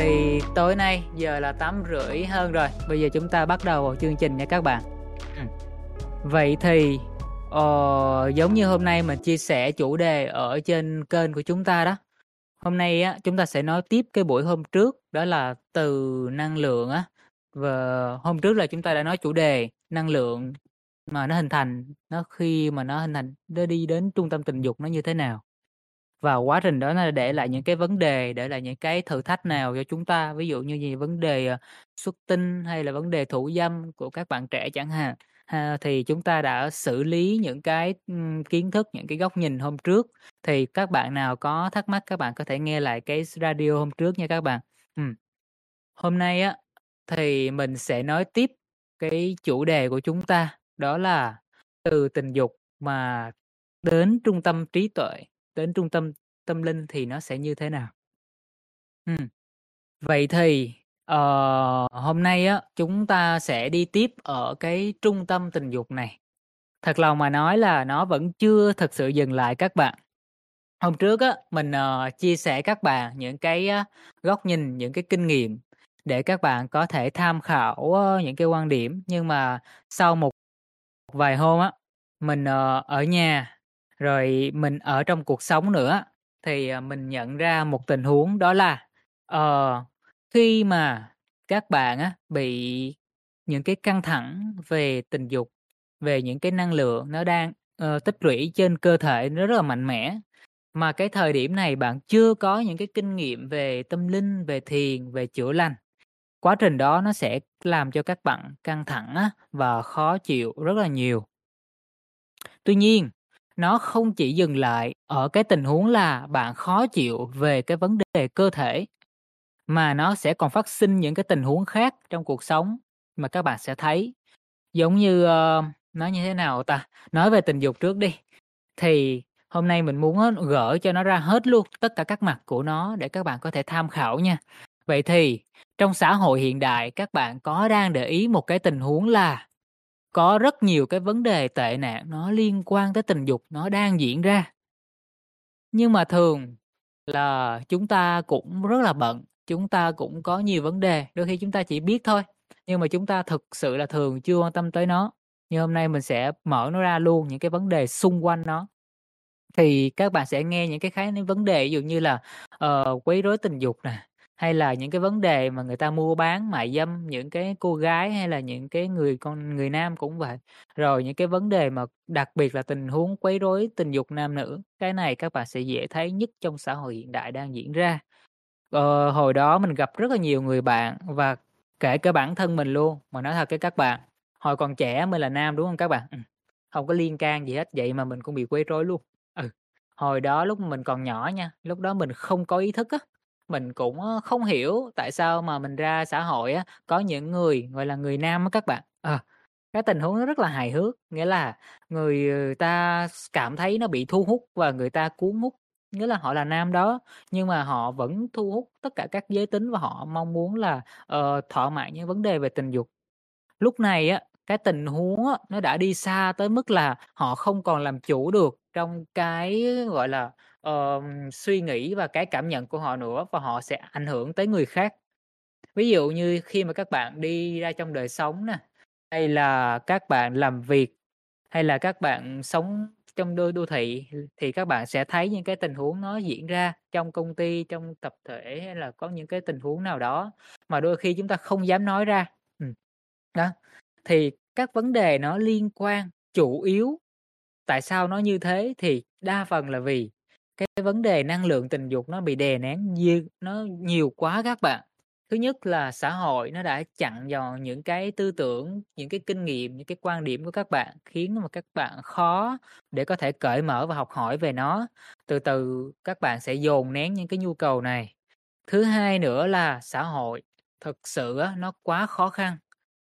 thì tối nay giờ là tám rưỡi hơn rồi. Bây giờ chúng ta bắt đầu vào chương trình nha các bạn. Ừ. vậy thì ờ, giống như hôm nay mình chia sẻ chủ đề ở trên kênh của chúng ta đó. Hôm nay á chúng ta sẽ nói tiếp cái buổi hôm trước đó là từ năng lượng á. Và hôm trước là chúng ta đã nói chủ đề năng lượng mà nó hình thành nó khi mà nó hình thành nó đi đến trung tâm tình dục nó như thế nào và quá trình đó nó để lại những cái vấn đề, để lại những cái thử thách nào cho chúng ta, ví dụ như gì vấn đề, ờ, xuất tinh hay là vấn đề thủ dâm của các bạn trẻ chẳng hạn. Ha, thì chúng ta đã xử lý những cái, kiến thức, những cái góc nhìn hôm trước. Thì các bạn nào có thắc mắc các bạn có thể nghe lại cái radio hôm trước nha các bạn. ừ. Hôm nay á, thì mình sẽ nói tiếp cái chủ đề của chúng ta, đó là từ tình dục mà đến trung tâm trí tuệ đến trung tâm tâm linh thì nó sẽ như thế nào? ừ. Vậy thì, uh, hôm nay á, chúng ta sẽ đi tiếp ở cái trung tâm tình dục này. Thật lòng mà nói là nó vẫn chưa thực sự dừng lại các bạn. Hôm trước á, mình, uh, chia sẻ các bạn những cái uh, góc nhìn, những cái kinh nghiệm để các bạn có thể tham khảo, uh, những cái quan điểm. Nhưng mà sau một vài hôm á, mình, uh, ở nhà rồi mình ở trong cuộc sống nữa, thì, ờ, mình nhận ra một tình huống đó là, uh, khi mà các bạn á bị những cái căng thẳng về tình dục, về những cái năng lượng nó đang, uh, tích lũy trên cơ thể nó rất là mạnh mẽ, mà cái thời điểm này bạn chưa có những cái kinh nghiệm về tâm linh, về thiền, về chữa lành. Quá trình đó nó sẽ làm cho các bạn căng thẳng á và khó chịu rất là nhiều. Tuy nhiên nó không chỉ dừng lại ở cái tình huống là bạn khó chịu về cái vấn đề cơ thể, mà nó sẽ còn phát sinh những cái tình huống khác trong cuộc sống mà các bạn sẽ thấy. Giống như, uh, nói như thế nào ta? Nói về tình dục trước đi, thì hôm nay mình muốn gỡ cho nó ra hết luôn, tất cả các mặt của nó để các bạn có thể tham khảo nha. Vậy thì trong xã hội hiện đại các bạn có đang để ý một cái tình huống là có rất nhiều cái vấn đề tệ nạn nó liên quan tới tình dục nó đang diễn ra. Nhưng mà thường là chúng ta cũng rất là bận, chúng ta cũng có nhiều vấn đề, đôi khi chúng ta chỉ biết thôi, nhưng mà chúng ta thực sự là thường chưa quan tâm tới nó. Nhưng hôm nay mình sẽ mở nó ra luôn những cái vấn đề xung quanh nó. Thì các bạn sẽ nghe những cái khái niệm vấn đề ví dụ như là, uh, quấy rối tình dục nè, hay là những cái vấn đề mà người ta mua bán mại dâm những cái cô gái hay là những cái người con người nam cũng vậy. Rồi những cái vấn đề mà đặc biệt là tình huống quấy rối tình dục nam nữ, cái này các bạn sẽ dễ thấy nhất trong xã hội hiện đại đang diễn ra. Ờ, hồi đó mình gặp rất là nhiều người bạn và kể cả bản thân mình luôn, mà nói thật với các bạn, hồi còn trẻ mình là nam, đúng không các bạn? ừ. không có liên can gì hết, vậy mà mình cũng bị quấy rối luôn. Ừ, hồi đó lúc mình còn nhỏ nha, lúc đó mình không có ý thức á, mình cũng, không hiểu tại sao mà mình ra xã hội á, có những người, gọi là, người nam á các bạn, ờ, cái tình huống nó rất là hài hước, nghĩa là người ờ, ta cảm thấy nó bị thu hút và người ta cuốn hút, nghĩa là họ là nam đó, nhưng mà họ vẫn thu hút tất cả các giới tính và họ mong muốn là, ờ, thỏa mãn những vấn đề về tình dục. Lúc này á, cái tình huống á, nó đã đi xa tới mức là họ không còn làm chủ được trong cái, gọi là, ờm, suy nghĩ và cái cảm nhận của họ nữa và họ sẽ ảnh hưởng tới người khác. Ví dụ như khi mà các bạn đi ra trong đời sống nè, hay là các bạn làm việc, hay là các bạn sống trong đô đô thị thì các bạn sẽ thấy những cái tình huống nó diễn ra trong công ty, trong tập thể hay là có những cái tình huống nào đó mà đôi khi chúng ta không dám nói ra. Ừ, đó, thì các vấn đề nó liên quan chủ yếu tại sao nó như thế thì đa phần là vì cái vấn đề năng lượng tình dục nó bị đè nén nhiều nó nhiều quá các bạn. Thứ nhất là xã hội nó đã chặn vào những cái tư tưởng, những cái kinh nghiệm, những cái quan điểm của các bạn, khiến mà các bạn khó để có thể cởi mở và học hỏi về nó. Từ từ các bạn sẽ dồn nén những cái nhu cầu này. Thứ hai nữa là xã hội thực sự nó quá khó khăn.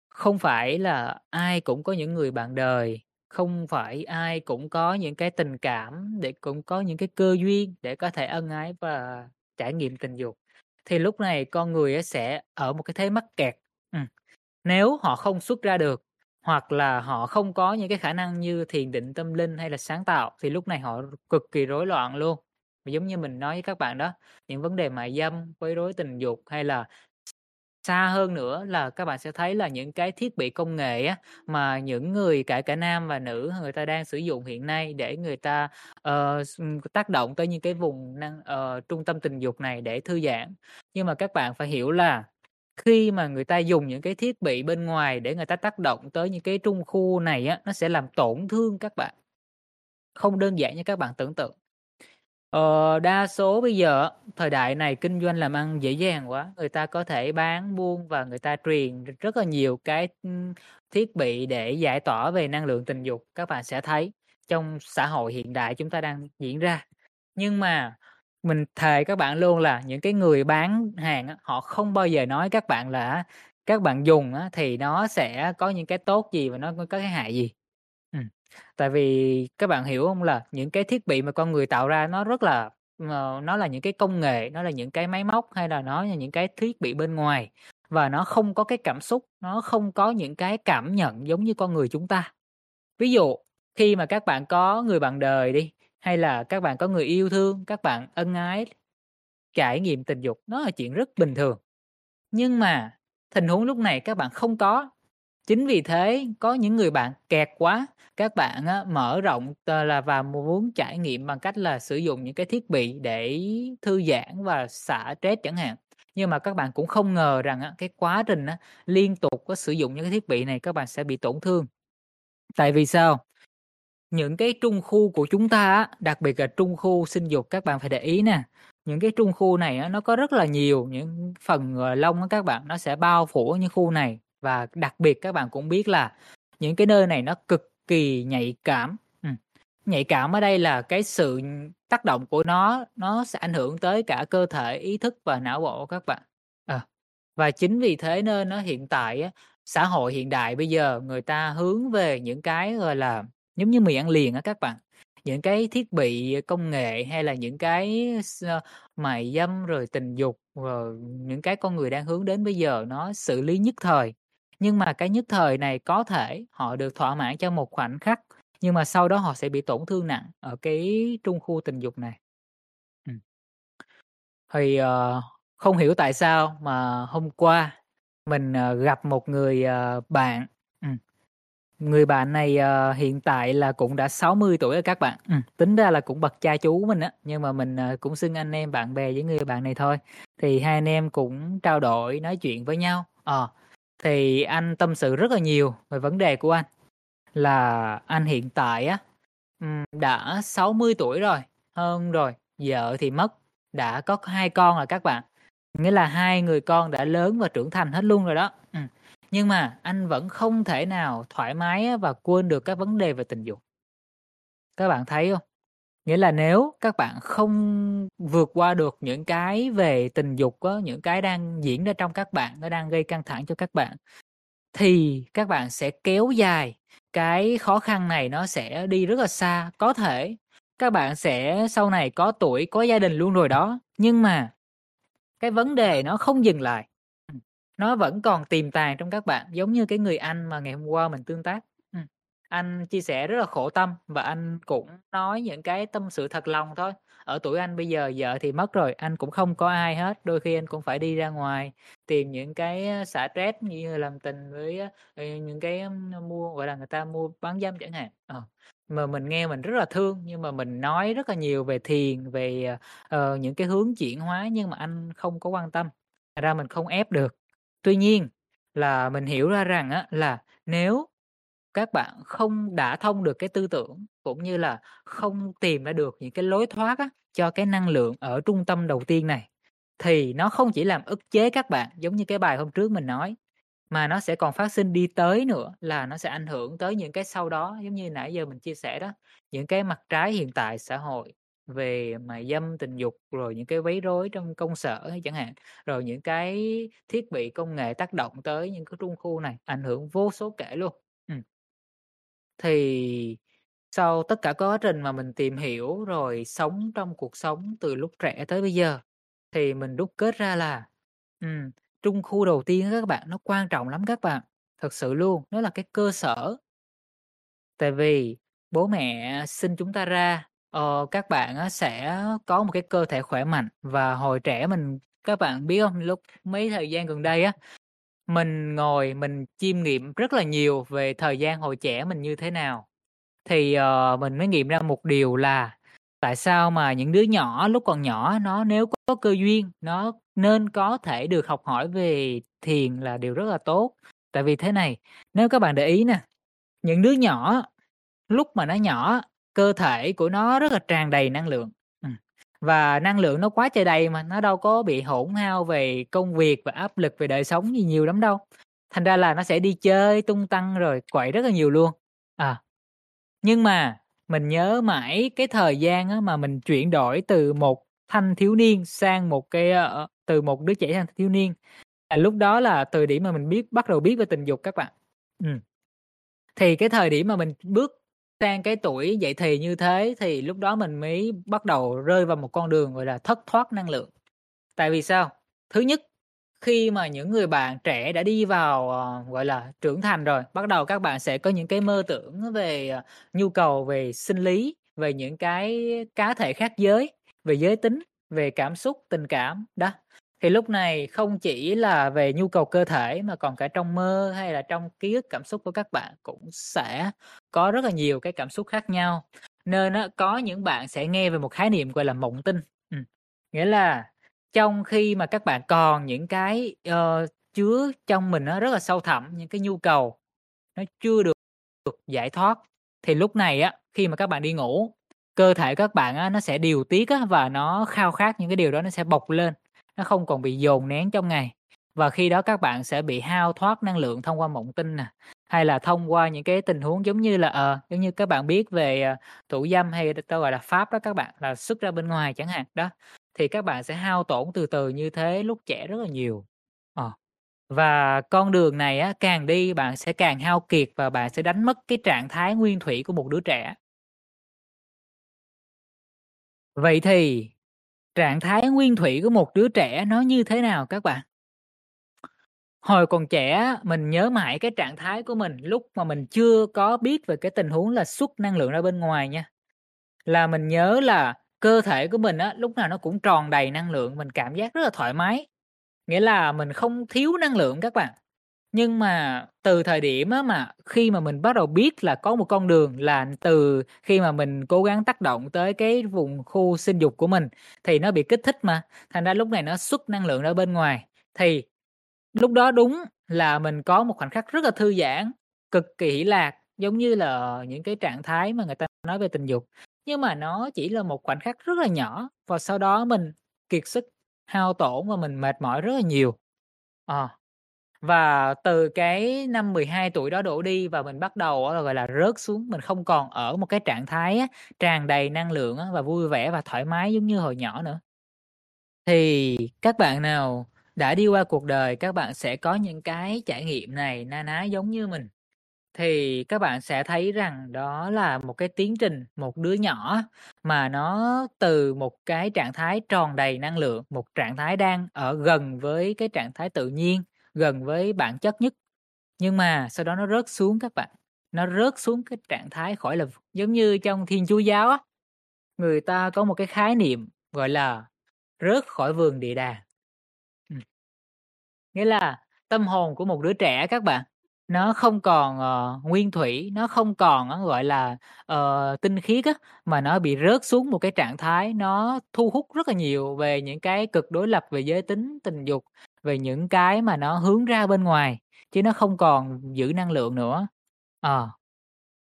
Không phải là ai cũng có những người bạn đời, không phải ai cũng có những cái tình cảm để cũng có những cái cơ duyên để có thể ân ái và trải nghiệm tình dục. Thì lúc này con người sẽ ở một cái thế mắc kẹt. ừ. nếu họ không xuất ra được, hoặc là họ không có những cái khả năng như thiền định tâm linh hay là sáng tạo thì lúc này họ cực kỳ rối loạn luôn. Giống như mình nói với các bạn đó, những vấn đề mại dâm, quấy rối tình dục hay là xa hơn nữa là các bạn sẽ thấy là những cái thiết bị công nghệ á, mà những người cả cả nam và nữ người ta đang sử dụng hiện nay để người ta, ờ, tác động tới những cái vùng năng ờ, trung tâm tình dục này để thư giãn. Nhưng mà các bạn phải hiểu là khi mà người ta dùng những cái thiết bị bên ngoài để người ta tác động tới những cái trung khu này á, nó sẽ làm tổn thương các bạn. Không đơn giản như các bạn tưởng tượng. Ờ, đa số bây giờ thời đại này kinh doanh làm ăn dễ dàng quá, người ta có thể bán buôn và người ta truyền rất là nhiều cái, ưm, thiết bị để giải tỏa về năng lượng tình dục, các bạn sẽ thấy trong xã hội hiện đại chúng ta đang diễn ra. Nhưng mà mình thề các bạn luôn là những cái người bán hàng á, họ không bao giờ nói các bạn là á, các bạn dùng á thì nó sẽ có những cái tốt gì và nó có cái hại gì. Tại vì các bạn hiểu hông là những cái thiết bị mà con người tạo ra nó rất là ờ, nó là những cái công nghệ, nó là những cái máy móc hay là nó là những cái thiết bị bên ngoài và nó không có cái cảm xúc, nó không có những cái cảm nhận giống như con người chúng ta. Ví dụ, khi mà các bạn có người bạn đời đi, hay là các bạn có người yêu thương, các bạn ân ái, trải nghiệm tình dục, nó là chuyện rất bình thường. Nhưng mà tình huống lúc này các bạn không có. Chính vì thế có những người bạn kẹt quá, các bạn á mở rộng ờ, là và muốn trải nghiệm bằng cách là sử dụng những cái thiết bị để thư giãn và xả stress chẳng hạn. Nhưng mà các bạn cũng không ngờ rằng á, cái quá trình á, liên tục có sử dụng những cái thiết bị này các bạn sẽ bị tổn thương. Tại vì sao? Những cái trung khu của chúng ta á, đặc biệt là trung khu sinh dục các bạn phải để ý nè, những cái trung khu này á, nó có rất là nhiều những phần, lông á các bạn, nó sẽ bao phủ những khu này và đặc biệt các bạn cũng biết là những cái nơi này nó cực kỳ nhạy cảm. Ừ. Nhạy cảm ở đây là cái sự tác động của nó, nó sẽ ảnh hưởng tới cả cơ thể, ý thức và não bộ các bạn. à. và chính vì thế nên nó hiện tại xã hội hiện đại bây giờ người ta hướng về những cái, gọi là, giống như mì ăn liền á các bạn, những cái thiết bị công nghệ hay là những cái ờ, mại dâm rồi tình dục, rồi những cái con người đang hướng đến bây giờ nó xử lý nhất thời. Nhưng mà cái nhất thời này có thể họ được thỏa mãn trong một khoảnh khắc, nhưng mà sau đó họ sẽ bị tổn thương nặng ở cái trung khu tình dục này. Ừ. Thì, uh, không hiểu tại sao mà hôm qua mình, uh, gặp một người, uh, bạn, ừ. người bạn này, uh, hiện tại là cũng đã 60 tuổi rồi các bạn, ừ. tính ra là cũng bậc cha chú mình á, nhưng mà mình, uh, cũng xưng anh em bạn bè với người bạn này thôi. Thì hai anh em cũng trao đổi, nói chuyện với nhau, ờ, thì anh tâm sự rất là nhiều về vấn đề của anh, là anh hiện tại á, đã 60 tuổi rồi, hơn rồi, vợ thì mất, đã có hai con rồi các bạn, nghĩa là hai người con đã lớn và trưởng thành hết luôn rồi đó. Nhưng mà anh vẫn không thể nào thoải mái và quên được các vấn đề về tình dục. Các bạn thấy không Nghĩa là nếu các bạn không vượt qua được những cái về tình dục á, những cái đang diễn ra trong các bạn, nó đang gây căng thẳng cho các bạn, thì các bạn sẽ kéo dài cái khó khăn này nó sẽ đi rất là xa. Có thể các bạn sẽ sau này có tuổi, có gia đình luôn rồi đó, nhưng mà cái vấn đề nó không dừng lại, nó vẫn còn tiềm tàng trong các bạn, giống như cái người anh mà ngày hôm qua mình tương tác. Anh chia sẻ rất là khổ tâm và anh cũng nói những cái tâm sự thật lòng thôi. Ở tuổi anh bây giờ vợ thì mất rồi, anh cũng không có ai hết, đôi khi anh cũng phải đi ra ngoài tìm những cái, xả stress như là làm tình với ờ, những cái, mua, gọi là, người ta mua bán dâm chẳng hạn. Ờ, mà mình nghe mình rất là thương, nhưng mà mình nói rất là nhiều về thiền, về, uh, những cái hướng chuyển hóa nhưng mà anh không có quan tâm, ra mình không ép được. Tuy nhiên là mình hiểu ra rằng á, là nếu các bạn không đả thông được cái tư tưởng, cũng như là không tìm ra được những cái lối thoát á, cho cái năng lượng ở trung tâm đầu tiên này, thì nó không chỉ làm ức chế các bạn giống như cái bài hôm trước mình nói, mà nó sẽ còn phát sinh đi tới nữa là nó sẽ ảnh hưởng tới những cái sau đó, giống như nãy giờ mình chia sẻ đó, những cái mặt trái hiện tại xã hội về mà dâm, tình dục, rồi những cái quấy rối trong công sở chẳng hạn, rồi những cái thiết bị công nghệ tác động tới những cái trung khu này, ảnh hưởng vô số kể luôn. Thì sau tất cả quá trình mà mình tìm hiểu rồi sống trong cuộc sống từ lúc trẻ tới bây giờ, thì mình đúc kết ra là, ừm, trung khu đầu tiên á các bạn, nó quan trọng lắm các bạn, thực sự luôn, nó là cái cơ sở. Tại vì bố mẹ sinh chúng ta ra, ờ, các bạn á sẽ có một cái cơ thể khỏe mạnh và hồi trẻ mình các bạn biết hông? Lúc mấy thời gian gần đây á, mình ngồi mình chiêm nghiệm rất là nhiều về thời gian hồi trẻ mình như thế nào. Thì, uh, mình mới nghiệm ra một điều là tại sao mà những đứa nhỏ lúc còn nhỏ nó nếu có cơ duyên, nó nên có thể được học hỏi về thiền là điều rất là tốt. Tại vì thế này, nếu các bạn để ý nè, những đứa nhỏ lúc mà nó nhỏ, cơ thể của nó rất là tràn đầy năng lượng, và năng lượng nó quá trời đầy mà, nó đâu có bị hỗn hao về công việc và áp lực về đời sống gì nhiều lắm đâu. Thành ra là nó sẽ đi chơi tung tăng rồi quậy rất là nhiều luôn. À, nhưng mà mình nhớ mãi cái thời gian á mà mình chuyển đổi từ một thanh thiếu niên sang một cái, uh, từ một đứa trẻ sang thiếu niên, là lúc đó là thời điểm mà mình biết bắt đầu biết về tình dục các bạn. ừ. Thì cái thời điểm mà mình bước sang cái tuổi dậy thì như thế thì lúc đó mình mới bắt đầu rơi vào một con đường, gọi là, thất thoát năng lượng. Tại vì sao? Thứ nhất, khi mà những người bạn trẻ đã đi vào, uh, gọi là, trưởng thành rồi, bắt đầu các bạn sẽ có những cái mơ tưởng về, uh, nhu cầu về sinh lý, về những cái cá thể khác giới, về giới tính, về cảm xúc, tình cảm, đó. Thì lúc này không chỉ là về nhu cầu cơ thể mà còn cả trong mơ hay là trong ký ức cảm xúc của các bạn cũng sẽ có rất là nhiều cái cảm xúc khác nhau. Nên á, có những bạn sẽ nghe về một khái niệm gọi là mộng tinh. ừ. nghĩa là trong khi mà các bạn còn những cái, uh, chứa trong mình nó rất là sâu thẳm, những cái nhu cầu nó chưa được được giải thoát, thì lúc này á, khi mà các bạn đi ngủ, cơ thể các bạn á, nó sẽ điều tiết á, và nó khao khát những cái điều đó nó sẽ bộc lên, nó không còn bị dồn nén trong ngày. Và khi đó các bạn sẽ bị hao thoát năng lượng thông qua mộng tinh nè, hay là thông qua những cái tình huống giống như là, ờ, giống như các bạn biết về, uh, thủ dâm hay tôi gọi là pháp đó các bạn, là xuất ra bên ngoài chẳng hạn, đó, thì các bạn sẽ hao tổn từ từ như thế lúc trẻ rất là nhiều. à. và con đường này á, càng đi bạn sẽ càng hao kiệt và bạn sẽ đánh mất cái trạng thái nguyên thủy của một đứa trẻ. Vậy thì trạng thái nguyên thủy của một đứa trẻ nó như thế nào các bạn? Hồi còn trẻ mình nhớ mãi cái trạng thái của mình lúc mà mình chưa có biết về cái tình huống là xuất năng lượng ra bên ngoài nha. Là mình nhớ là cơ thể của mình á, lúc nào nó cũng tròn đầy năng lượng, mình cảm giác rất là thoải mái, nghĩa là mình không thiếu năng lượng các bạn. Nhưng mà từ thời điểm á mà khi mà mình bắt đầu biết là có một con đường là từ khi mà mình cố gắng tác động tới cái vùng khu sinh dục của mình thì nó bị kích thích mà, thành ra lúc này nó xuất năng lượng ra bên ngoài. Thì lúc đó đúng là mình có một khoảnh khắc rất là thư giãn, cực kỳ hỷ lạc, giống như là những cái trạng thái mà người ta nói về tình dục, nhưng mà nó chỉ là một khoảnh khắc rất là nhỏ và sau đó mình kiệt sức, hao tổn và mình mệt mỏi rất là nhiều. à, và từ cái năm 12 tuổi đó đổ đi và mình bắt đầu là gọi là, rớt xuống, mình không còn ở một cái trạng thái á, tràn đầy năng lượng á, và vui vẻ và thoải mái giống như hồi nhỏ nữa. Thì các bạn nào đã đi qua cuộc đời, các bạn sẽ có những cái trải nghiệm này na ná giống như mình. Thì các bạn sẽ thấy rằng đó là một cái tiến trình, một đứa nhỏ mà nó từ một cái trạng thái tròn đầy năng lượng, một trạng thái đang ở gần với cái trạng thái tự nhiên, gần với bản chất nhất. Nhưng mà sau đó nó rớt xuống các bạn, nó rớt xuống cái trạng thái khỏi là giống như trong Thiên Chúa giáo á, người ta có một cái khái niệm gọi là rớt khỏi vườn địa đàng. Ừ. Nghĩa là tâm hồn của một đứa trẻ các bạn, nó không còn, uh, nguyên thủy, nó không còn uh, gọi là, uh, tinh khiết á, mà nó bị rớt xuống một cái trạng thái nó thu hút rất là nhiều về những cái cực đối lập về giới tính, tình dục, về những cái mà nó hướng ra bên ngoài, chứ nó không còn giữ năng lượng nữa. à.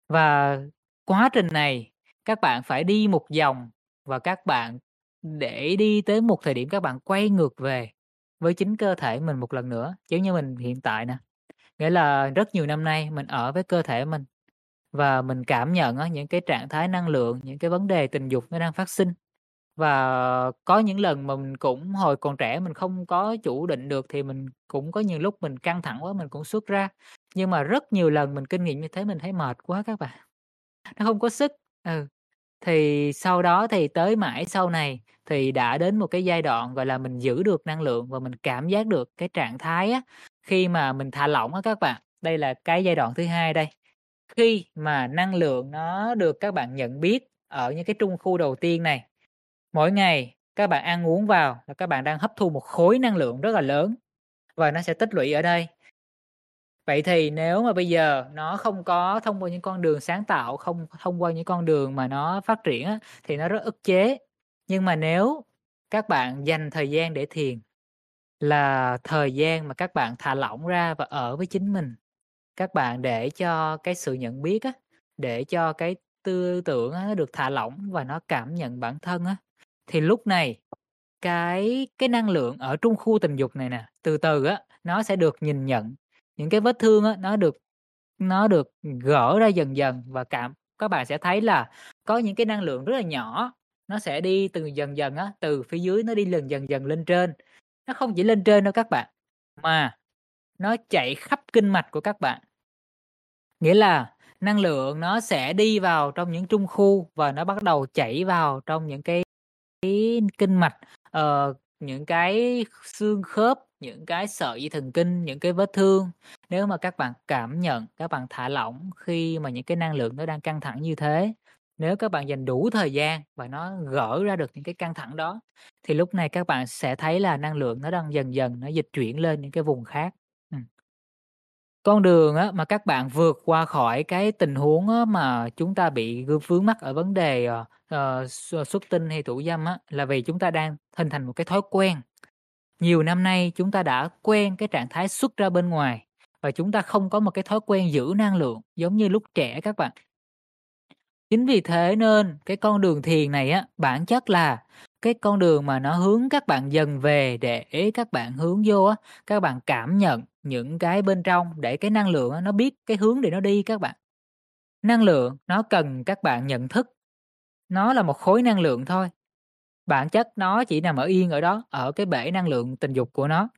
Và quá trình này các bạn phải đi một vòng và các bạn để đi tới một thời điểm các bạn quay ngược về với chính cơ thể mình một lần nữa, giống như mình hiện tại nè. Nghĩa là rất nhiều năm nay mình ở với cơ thể mình và mình cảm nhận những cái trạng thái năng lượng, những cái vấn đề tình dục nó đang phát sinh. Và có những lần mà mình cũng hồi còn trẻ mình không có chủ định được thì mình cũng có nhiều lúc mình căng thẳng quá mình cũng xuất ra. Nhưng mà rất nhiều lần mình kinh nghiệm như thế mình thấy mệt quá các bạn, nó không có sức. Ừ, thì sau đó thì tới mãi sau này thì đã đến một cái giai đoạn, gọi là, mình giữ được năng lượng và mình cảm giác được cái trạng thái á, khi mà mình thả lỏng á các bạn. Đây là cái giai đoạn thứ hai đây. Khi mà năng lượng nó được các bạn nhận biết ở những cái trung khu đầu tiên này. Mỗi ngày các bạn ăn uống vào là các bạn đang hấp thu một khối năng lượng rất là lớn và nó sẽ tích lũy ở đây. Vậy thì nếu mà bây giờ nó không có thông qua những con đường sáng tạo, không thông qua những con đường mà nó phát triển á, thì nó rất ức chế. Nhưng mà nếu các bạn dành thời gian để thiền là thời gian mà các bạn thả lỏng ra và ở với chính mình. Các bạn để cho cái sự nhận biết á, để cho cái tư tưởng á, nó được thả lỏng và nó cảm nhận bản thân á, thì lúc này cái cái năng lượng ở trung khu tình dục này nè, từ từ á, nó sẽ được nhìn nhận. Những cái vết thương á, nó được nó được gỡ ra dần dần và cảm các bạn sẽ thấy là có những cái năng lượng rất là nhỏ nó sẽ đi từ dần dần á, từ phía dưới nó đi lần dần dần lên trên. Nó không chỉ lên trên đâu các bạn, mà nó chạy khắp kinh mạch của các bạn. Nghĩa là năng lượng nó sẽ đi vào trong những trung khu và nó bắt đầu chảy vào trong những cái, cái kinh mạch, ờ, những cái xương khớp, những cái sợi dây thần kinh, những cái vết thương. Nếu mà các bạn cảm nhận, các bạn thả lỏng khi mà những cái năng lượng nó đang căng thẳng như thế, nếu các bạn dành đủ thời gian và nó gỡ ra được những cái căng thẳng đó, thì lúc này các bạn sẽ thấy là năng lượng nó đang dần dần nó dịch chuyển lên những cái vùng khác. Con đường á, mà các bạn vượt qua khỏi cái tình huống á, mà chúng ta bị vướng mắc ở vấn đề, ờ, ờ, xuất tinh hay thủ dâm á, là vì chúng ta đang hình thành một cái thói quen. Nhiều năm nay chúng ta đã quen cái trạng thái xuất ra bên ngoài và chúng ta không có một cái thói quen giữ năng lượng giống như lúc trẻ các bạn. Chính vì thế nên cái con đường thiền này á, bản chất là cái con đường mà nó hướng các bạn dần về để các bạn hướng vô á, các bạn cảm nhận những cái bên trong để cái năng lượng nó biết cái hướng để nó đi các bạn. Năng lượng nó cần các bạn nhận thức. Nó là một khối năng lượng thôi. Bản chất nó chỉ nằm ở yên ở đó, ở cái bể năng lượng tình dục của nó.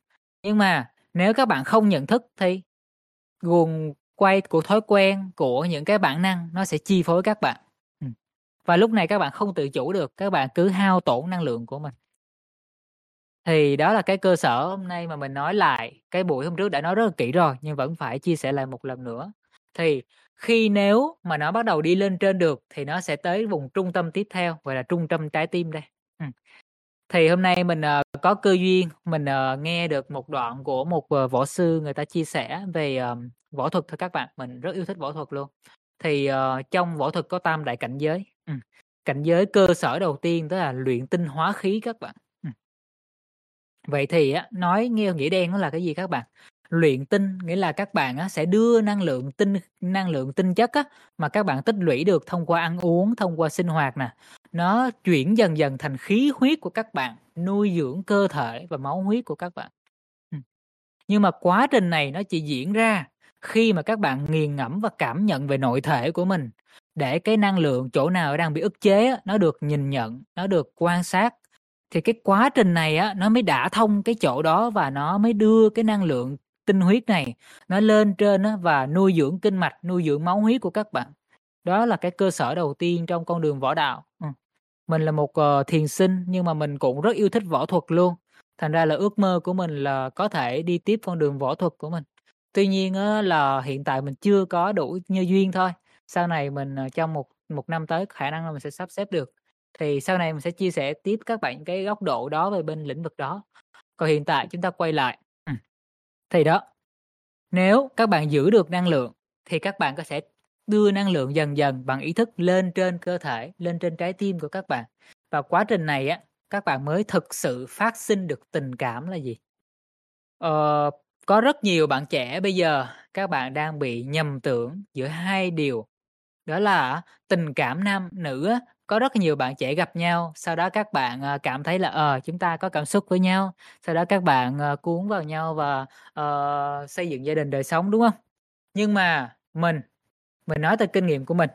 Nhưng mà nếu các bạn không nhận thức thì guồng quay của thói quen, của những cái bản năng nó sẽ chi phối các bạn. Ừ. Và lúc này các bạn không tự chủ được, các bạn cứ hao tổn năng lượng của mình. Thì đó là cái cơ sở hôm nay mà mình nói lại, cái buổi hôm trước đã nói rất là kỹ rồi, nhưng vẫn phải chia sẻ lại một lần nữa. Thì khi nếu mà nó bắt đầu đi lên trên được thì nó sẽ tới vùng trung tâm tiếp theo, gọi là trung tâm trái tim đây. Ừ. Thì hôm nay mình, uh, có cơ duyên, mình, uh, nghe được một đoạn của một, uh, võ sư người ta chia sẻ về, uh, võ thuật thôi các bạn, mình rất yêu thích võ thuật luôn. Thì, uh, trong võ thuật có tam đại cảnh giới, Ừ. cảnh giới cơ sở đầu tiên đó là luyện tinh hóa khí các bạn. Vậy thì á, nói nghe nghĩa đen nó là cái gì các bạn? Luyện tinh nghĩa là các bạn á, sẽ đưa năng lượng tinh năng lượng tinh chất á, mà các bạn tích lũy được thông qua ăn uống, thông qua sinh hoạt nè, nó chuyển dần dần thành khí huyết của các bạn, nuôi dưỡng cơ thể và máu huyết của các bạn. Nhưng mà quá trình này nó chỉ diễn ra khi mà các bạn nghiền ngẫm và cảm nhận về nội thể của mình, để cái năng lượng chỗ nào đang bị ức chế nó được nhìn nhận, nó được quan sát. Thì cái quá trình này á, nó mới đả thông cái chỗ đó và nó mới đưa cái năng lượng tinh huyết này nó lên trên á, và nuôi dưỡng kinh mạch, nuôi dưỡng máu huyết của các bạn. Đó là cái cơ sở đầu tiên trong con đường võ đạo. ừ. Mình là một, uh, thiền sinh nhưng mà mình cũng rất yêu thích võ thuật luôn, thành ra là ước mơ của mình là có thể đi tiếp con đường võ thuật của mình. Tuy nhiên á, là hiện tại mình chưa có đủ như duyên thôi, sau này mình, ờ, trong một một năm tới khả năng là mình sẽ sắp xếp được. Thì sau này mình sẽ chia sẻ tiếp các bạn cái góc độ đó về bên lĩnh vực đó. Còn hiện tại chúng ta quay lại. Ừ. Thì đó, nếu các bạn giữ được năng lượng thì các bạn có sẽ đưa năng lượng dần dần bằng ý thức lên trên cơ thể, lên trên trái tim của các bạn. Và quá trình này á, các bạn mới thực sự phát sinh được tình cảm là gì? Ờ, có rất nhiều bạn trẻ bây giờ các bạn đang bị nhầm tưởng giữa hai điều, đó là tình cảm nam nữ có rất nhiều bạn trẻ gặp nhau, sau đó các bạn, ờ, cảm thấy là, ờ, chúng ta có cảm xúc với nhau, sau đó các bạn, ờ, cuốn vào nhau và, uh, xây dựng gia đình đời sống, đúng không? Nhưng mà mình, mình nói từ kinh nghiệm của mình,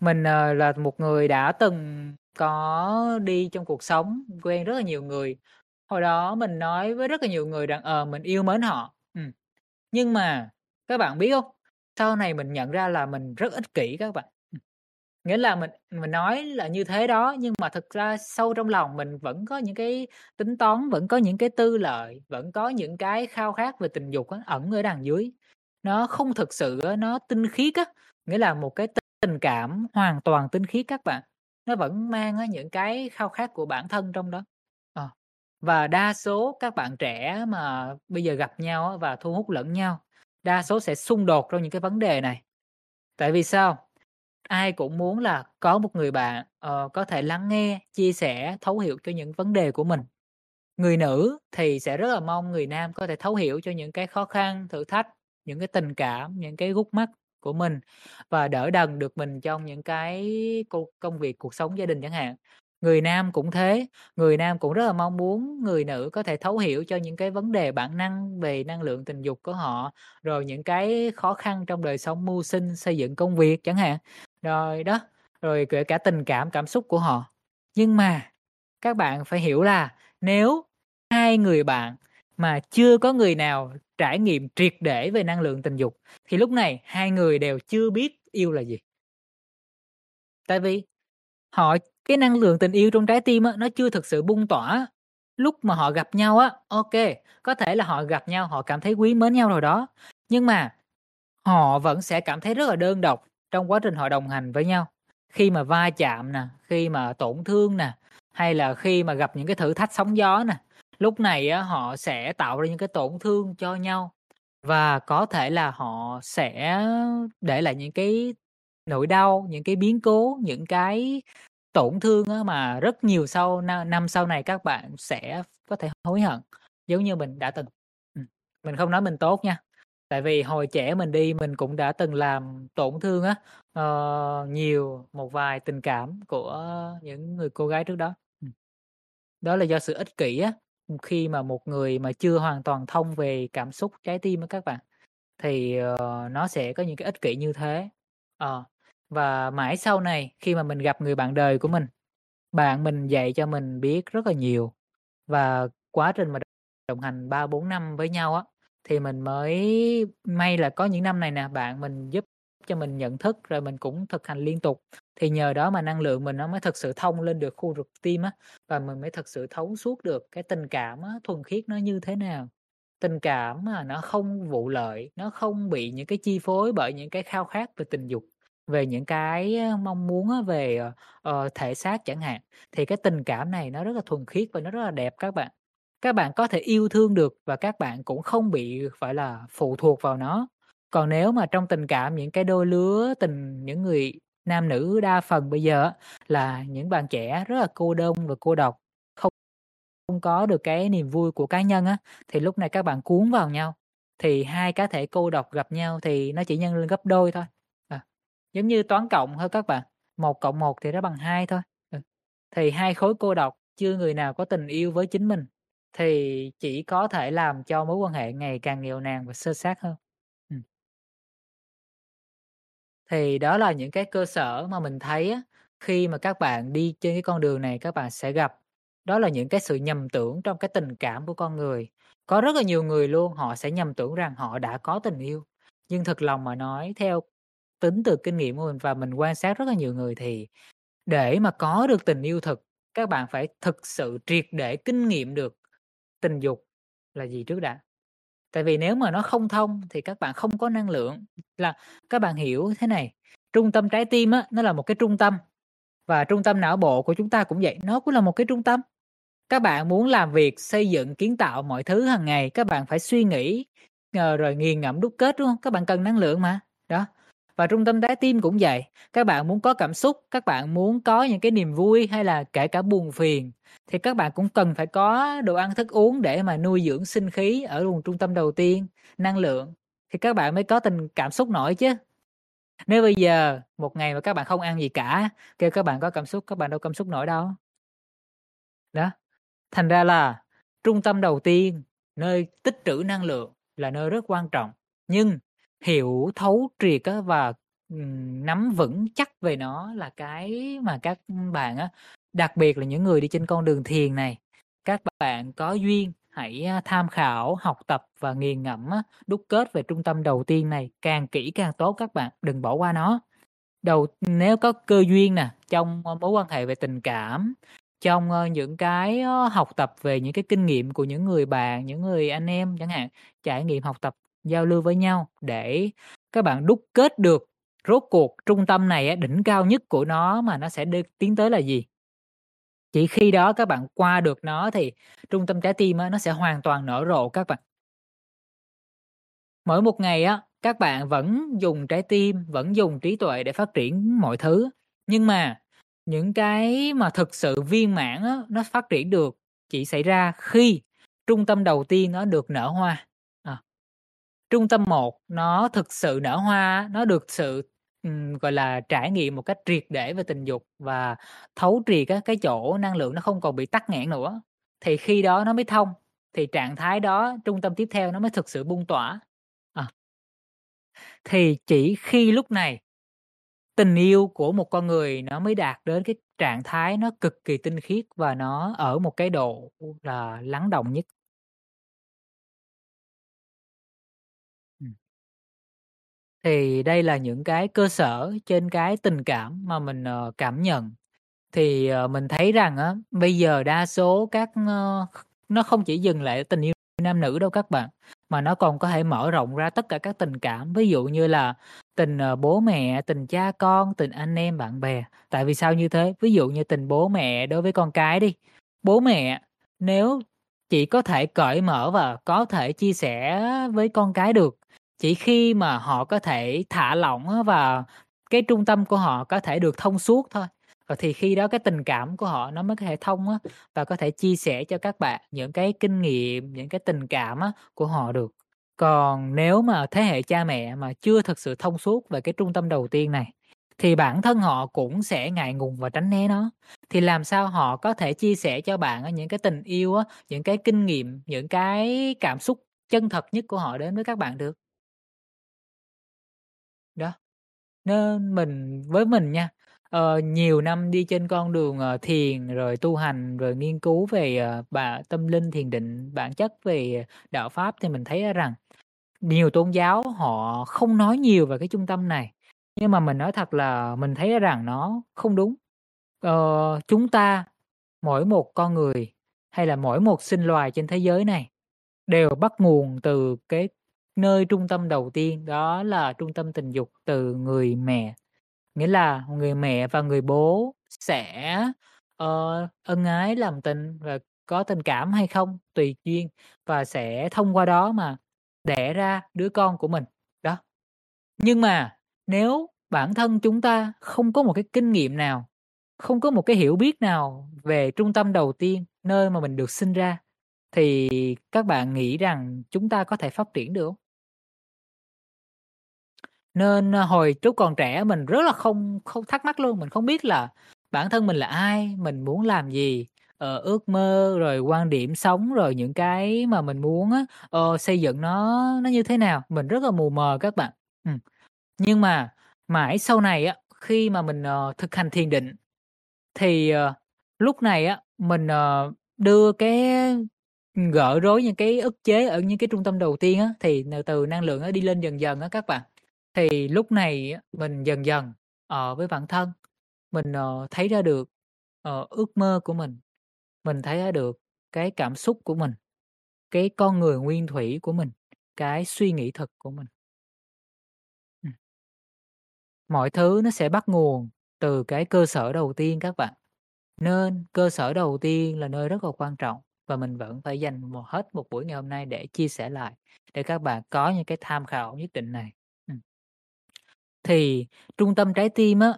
mình, uh, là một người đã từng có đi trong cuộc sống, quen rất là nhiều người. Hồi đó mình nói với rất là nhiều người rằng, ờ, mình yêu mến họ, ừ. Nhưng mà các bạn biết không? Sau này mình nhận ra là mình rất ích kỷ các bạn. Nghĩa là mình mình nói là như thế đó, nhưng mà thực ra sâu trong lòng mình vẫn có những cái tính toán, vẫn có những cái tư lợi, vẫn có những cái khao khát về tình dục á, ẩn ở đằng dưới. Nó không thực sự á, nó tinh khiết á, nghĩa là một cái tình cảm hoàn toàn tinh khiết các bạn. nó vẫn mang á những cái khao khát của bản thân trong đó. à. và đa số các bạn trẻ mà bây giờ gặp nhau á và thu hút lẫn nhau, đa số sẽ xung đột trong những cái vấn đề này. Tại vì sao? Ai cũng muốn là có một người bạn, uh, có thể lắng nghe, chia sẻ, thấu hiểu cho những vấn đề của mình. Người nữ thì sẽ rất là mong người nam có thể thấu hiểu cho những cái khó khăn, thử thách, những cái tình cảm, những cái gút mắt của mình và đỡ đần được mình trong những cái công việc, cuộc sống gia đình chẳng hạn. Người nam cũng thế, người nam cũng rất là mong muốn người nữ có thể thấu hiểu cho những cái vấn đề bản năng về năng lượng tình dục của họ, rồi những cái khó khăn trong đời sống mưu sinh, xây dựng công việc chẳng hạn. Rồi đó, rồi kể cả tình cảm, cảm xúc của họ. Nhưng mà các bạn phải hiểu là nếu hai người bạn mà chưa có người nào trải nghiệm triệt để về năng lượng tình dục thì lúc này hai người đều chưa biết yêu là gì. Tại vì họ cái năng lượng tình yêu trong trái tim á, nó chưa thực sự bung tỏa. Lúc mà họ gặp nhau á, ok, có thể là họ gặp nhau, họ cảm thấy quý mến nhau rồi đó. Nhưng mà họ vẫn sẽ cảm thấy rất là đơn độc trong quá trình họ đồng hành với nhau. Khi mà va chạm nè, khi mà tổn thương nè, hay là khi mà gặp những cái thử thách sóng gió nè, lúc này á, họ sẽ tạo ra những cái tổn thương cho nhau và có thể là họ sẽ để lại những cái nỗi đau, những cái biến cố, những cái tổn thương á, mà rất nhiều sau năm sau này các bạn sẽ có thể hối hận giống như mình đã từng. Mình không nói mình tốt nha, tại vì hồi trẻ mình đi mình cũng đã từng làm tổn thương á, uh, nhiều một vài tình cảm của những người cô gái trước đó. Đó là do sự ích kỷ á, khi mà một người mà chưa hoàn toàn thông về cảm xúc, trái tim á các bạn, thì, uh, nó sẽ có những cái ích kỷ như thế. uh, và mãi sau này khi mà mình gặp người bạn đời của mình, bạn mình dạy cho mình biết rất là nhiều và quá trình mà đồng hành 3-4 năm với nhau á, thì mình mới may là có những năm này nè, bạn mình giúp cho mình nhận thức rồi mình cũng thực hành liên tục. Thì nhờ đó mà năng lượng mình nó mới thực sự thông lên được khu vực tim á, và mình mới thực sự thấu suốt được cái tình cảm á, thuần khiết nó như thế nào. Tình cảm mà nó không vụ lợi, nó không bị những cái chi phối bởi những cái khao khát về tình dục, về những cái mong muốn á về, ờ, ờ, thể xác chẳng hạn. Thì cái tình cảm này nó rất là thuần khiết và nó rất là đẹp các bạn. Các bạn có thể yêu thương được và các bạn cũng không bị, phải là, phụ thuộc vào nó. Còn nếu mà trong tình cảm những cái đôi lứa tình những người nam nữ đa phần bây giờ á, là những bạn trẻ rất là cô đơn và cô độc, không không có được cái niềm vui của cá nhân á, thì lúc này các bạn cuốn vào nhau, thì hai cá thể cô độc gặp nhau thì nó chỉ nhân lên gấp đôi thôi. Giống như toán cộng thôi các bạn, một cộng một thì nó bằng hai thôi. Ừ, thì hai khối cô độc, chưa người nào có tình yêu với chính mình, thì chỉ có thể làm cho mối quan hệ ngày càng nghèo nàn và sơ xác hơn. Ừ. Thì đó là những cái cơ sở mà mình thấy á, khi mà các bạn đi trên cái con đường này các bạn sẽ gặp. Đó là những cái sự nhầm tưởng trong cái tình cảm của con người. Có rất là nhiều người luôn, họ sẽ nhầm tưởng rằng họ đã có tình yêu. Nhưng thật lòng mà nói, theo tính từ kinh nghiệm của mình và mình quan sát rất là nhiều người thì để mà có được tình yêu thực, các bạn phải thực sự triệt để kinh nghiệm được tình dục là gì trước đã. Tại vì nếu mà nó không thông thì các bạn không có năng lượng. Là các bạn hiểu thế này, trung tâm trái tim á, nó là một cái trung tâm và trung tâm não bộ của chúng ta cũng vậy, nó cũng là một cái trung tâm. Các bạn muốn làm việc, xây dựng, kiến tạo mọi thứ hàng ngày, các bạn phải suy nghĩ, ờ, rồi nghiền ngẫm đúc kết, đúng không Các bạn cần năng lượng mà, đó. Và trung tâm trái tim cũng vậy, các bạn muốn có cảm xúc, các bạn muốn có những cái niềm vui hay là kể cả buồn phiền, thì các bạn cũng cần phải có đồ ăn thức uống để mà nuôi dưỡng sinh khí ở vùng trung tâm đầu tiên, năng lượng, thì các bạn mới có tình cảm xúc nổi chứ. Nếu bây giờ một ngày mà các bạn không ăn gì cả, kêu các bạn có cảm xúc, các bạn đâu cảm xúc nổi đâu. Đó, thành ra là trung tâm đầu tiên, nơi tích trữ năng lượng là nơi rất quan trọng, nhưng hiểu thấu triệt á và, nắm vững chắc về nó là cái mà các bạn á, đặc biệt là những người đi trên con đường thiền này, các bạn có duyên hãy, tham khảo, học tập và nghiền ngẫm á, đúc kết về trung tâm đầu tiên này, càng kỹ càng tốt các bạn, đừng bỏ qua nó. Đầu nếu có cơ duyên nè, trong, mối quan hệ về tình cảm, trong, những cái, học tập về những cái kinh nghiệm của những người bạn, những người anh em chẳng hạn, trải nghiệm học tập, giao lưu với nhau để các bạn đúc kết được rốt cuộc trung tâm này đỉnh cao nhất của nó mà nó sẽ đi tiến tới là gì? Chỉ khi đó các bạn qua được nó thì trung tâm trái tim nó sẽ hoàn toàn nở rộ các bạn. Mỗi một ngày á, các bạn vẫn dùng trái tim, vẫn dùng trí tuệ để phát triển mọi thứ. Nhưng mà những cái mà thực sự viên mãn á, nó phát triển được chỉ xảy ra khi trung tâm đầu tiên nó được nở hoa. Trung tâm một nó thực sự nở hoa, nó được sự gọi là trải nghiệm một cách triệt để về tình dục và thấu triệt á, cái chỗ năng lượng nó không còn bị tắc nghẽn nữa. Thì khi đó nó mới thông. Thì trạng thái đó trung tâm tiếp theo nó mới thực sự bung tỏa. À. Thì chỉ khi lúc này tình yêu của một con người nó mới đạt đến cái trạng thái nó cực kỳ tinh khiết và nó ở một cái độ là lắng động nhất. Thì đây là những cái cơ sở trên cái tình cảm mà mình, ờ, cảm nhận. Thì, ờ, mình thấy rằng á, bây giờ đa số các, ờ, nó không chỉ dừng lại ở tình yêu nam nữ đâu các bạn, mà nó còn có thể mở rộng ra tất cả các tình cảm. Ví dụ như là tình, bố mẹ, tình cha con, tình anh em, bạn bè. Tại vì sao như thế? Ví dụ như tình bố mẹ đối với con cái đi, bố mẹ nếu chỉ có thể cởi mở và có thể chia sẻ với con cái được, chỉ khi mà họ có thể thả lỏng và cái trung tâm của họ có thể được thông suốt thôi. Và thì khi đó cái tình cảm của họ nó mới có thể thông á, và có thể chia sẻ cho các bạn những cái kinh nghiệm, những cái tình cảm á của họ được. Còn nếu mà thế hệ cha mẹ mà chưa thực sự thông suốt về cái trung tâm đầu tiên này, thì bản thân họ cũng sẽ ngại ngùng và tránh né nó. Thì làm sao họ có thể chia sẻ cho bạn những cái tình yêu những cái kinh nghiệm, những cái cảm xúc chân thật nhất của họ đến với các bạn được? Đó, nên mình với mình nha, ờ, nhiều năm đi trên con đường, ờ, thiền, rồi tu hành, rồi nghiên cứu về, ờ, bà tâm linh, thiền định, bản chất về đạo Pháp thì mình thấy rằng nhiều tôn giáo họ không nói nhiều về cái trung tâm này. Nhưng mà mình nói thật là mình thấy rằng nó không đúng. Ờ, chúng ta, mỗi một con người hay là mỗi một sinh loài trên thế giới này đều bắt nguồn từ cái nơi trung tâm đầu tiên, đó là trung tâm tình dục từ người mẹ. Nghĩa là người mẹ và người bố sẽ, uh, ân ái làm tình và có tình cảm hay không tùy duyên và sẽ thông qua đó mà đẻ ra đứa con của mình. Đó. Nhưng mà nếu bản thân chúng ta không có một cái kinh nghiệm nào, không có một cái hiểu biết nào về trung tâm đầu tiên, nơi mà mình được sinh ra, thì các bạn nghĩ rằng chúng ta có thể phát triển được không nên, ờ, hồi lúc còn trẻ mình rất là không không thắc mắc luôn, mình không biết là bản thân mình là ai, mình muốn làm gì, ờ, ước mơ, rồi quan điểm sống, rồi những cái mà mình muốn á, ờ, xây dựng nó nó như thế nào, mình rất là mù mờ các bạn. ừ. Nhưng mà mãi sau này á, khi mà mình, uh, thực hành thiền định, thì, uh, lúc này á, mình, uh, đưa cái gỡ rối những cái ức chế ở những cái trung tâm đầu tiên á, thì từ năng lượng nó đi lên dần dần á các bạn. Thì lúc này á, mình dần dần, ở với bản thân, mình, ờ, thấy ra được, ờ, ước mơ của mình, mình thấy ra được cái cảm xúc của mình, cái con người nguyên thủy của mình, cái suy nghĩ thật của mình. Ừm. Mọi thứ nó sẽ bắt nguồn từ cái cơ sở đầu tiên các bạn. Nên cơ sở đầu tiên là nơi rất là quan trọng và mình vẫn phải dành một hết một buổi ngày hôm nay để chia sẻ lại, để các bạn có những cái tham khảo nhất định này. Thì trung tâm trái tim á,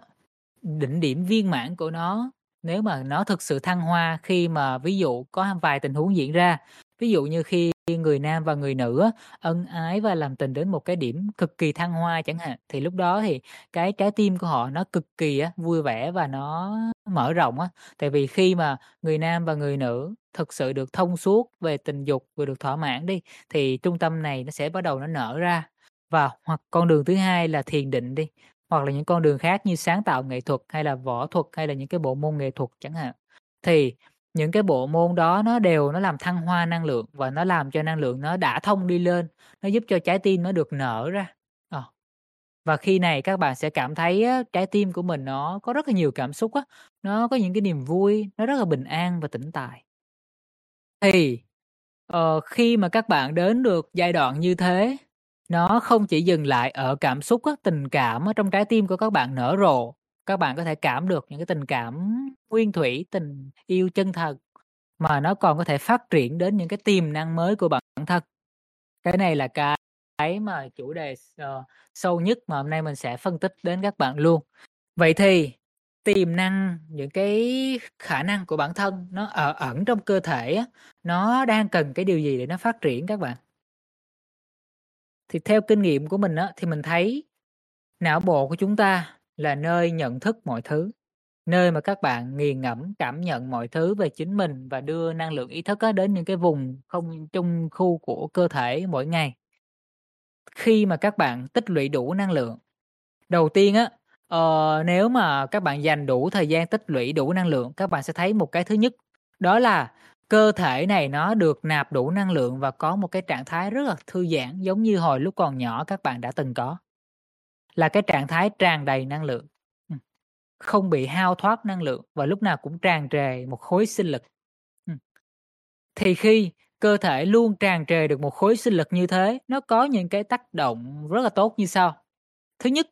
đỉnh điểm viên mãn của nó, nếu mà nó thực sự thăng hoa khi mà ví dụ có vài tình huống diễn ra, ví dụ như khi người nam và người nữ á, ân ái và làm tình đến một cái điểm cực kỳ thăng hoa chẳng hạn, thì lúc đó thì cái trái tim của họ nó cực kỳ á vui vẻ và nó mở rộng á. Tại vì khi mà người nam và người nữ thực sự được thông suốt về tình dục vừa được thỏa mãn đi, thì trung tâm này nó sẽ bắt đầu nó nở ra. Và hoặc con đường thứ hai là thiền định đi, hoặc là những con đường khác như sáng tạo nghệ thuật, hay là võ thuật, hay là những cái bộ môn nghệ thuật chẳng hạn. Thì những cái bộ môn đó nó đều nó làm thăng hoa năng lượng và nó làm cho năng lượng nó đã thông đi lên, nó giúp cho trái tim nó được nở ra. Ờ. Và khi này các bạn sẽ cảm thấy á, trái tim của mình nó có rất là nhiều cảm xúc á, nó có những cái niềm vui, nó rất là bình an và tĩnh tại. Thì, uh, khi mà các bạn đến được giai đoạn như thế, nó không chỉ dừng lại ở cảm xúc á, tình cảm ở trong trái tim của các bạn nở rộ. Các bạn có thể cảm được những cái tình cảm nguyên thủy, tình yêu chân thật mà nó còn có thể phát triển đến những cái tiềm năng mới của bản thân. Cái này là cái mà chủ đề uh, sâu nhất mà hôm nay mình sẽ phân tích đến các bạn luôn. Vậy thì tiềm năng những cái khả năng của bản thân nó ở ẩn trong cơ thể nó đang cần cái điều gì để nó phát triển các bạn? Thì theo kinh nghiệm của mình á thì mình thấy não bộ của chúng ta là nơi nhận thức mọi thứ, nơi mà các bạn nghiền ngẫm cảm nhận mọi thứ về chính mình và đưa năng lượng ý thức á đến những cái vùng không trung khu của cơ thể mỗi ngày. Khi mà các bạn tích lũy đủ năng lượng, đầu tiên á uh, nếu mà các bạn dành đủ thời gian tích lũy đủ năng lượng, các bạn sẽ thấy một cái thứ nhất, đó là cơ thể này nó được nạp đủ năng lượng và có một cái trạng thái rất là thư giãn giống như hồi lúc còn nhỏ các bạn đã từng có. Là cái trạng thái tràn đầy năng lượng. Ừ. Không bị hao thoát năng lượng và lúc nào cũng tràn trề một khối sinh lực. Ừ. Thì khi cơ thể luôn tràn trề được một khối sinh lực như thế, nó có những cái tác động rất là tốt như sau. Thứ nhất,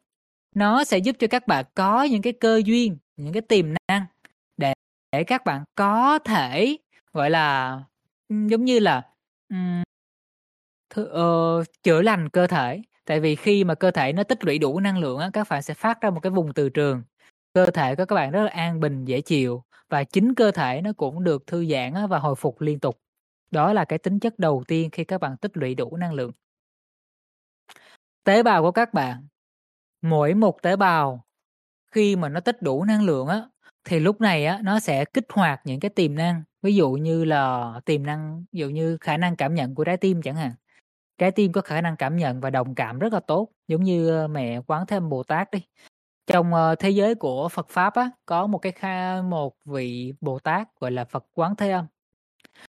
nó sẽ giúp cho các bạn có những cái cơ duyên, những cái tiềm năng để để các bạn có thể, gọi là, ừ, giống như là, ừ, um, th uh, ờ, chữa lành cơ thể. Tại vì khi mà cơ thể nó tích lũy đủ năng lượng á, các bạn sẽ phát ra một cái vùng từ trường. Cơ thể của các bạn rất là an bình, dễ chịu và chính cơ thể nó cũng được thư giãn á và hồi phục liên tục. Đó là cái tính chất đầu tiên khi các bạn tích lũy đủ năng lượng. Tế bào của các bạn Mỗi một tế bào khi mà nó tích đủ năng lượng á, thì lúc này á, nó sẽ kích hoạt những cái tiềm năng. Ví dụ như là tiềm năng ví dụ như khả năng cảm nhận của trái tim chẳng hạn. Trái tim có khả năng cảm nhận và đồng cảm rất là tốt, giống như ờ, mẹ Quán thêm Bồ Tát đi. Trong ờ, thế giới của Phật pháp á, có một cái kha một vị Bồ Tát gọi là Phật Quán Thế Âm.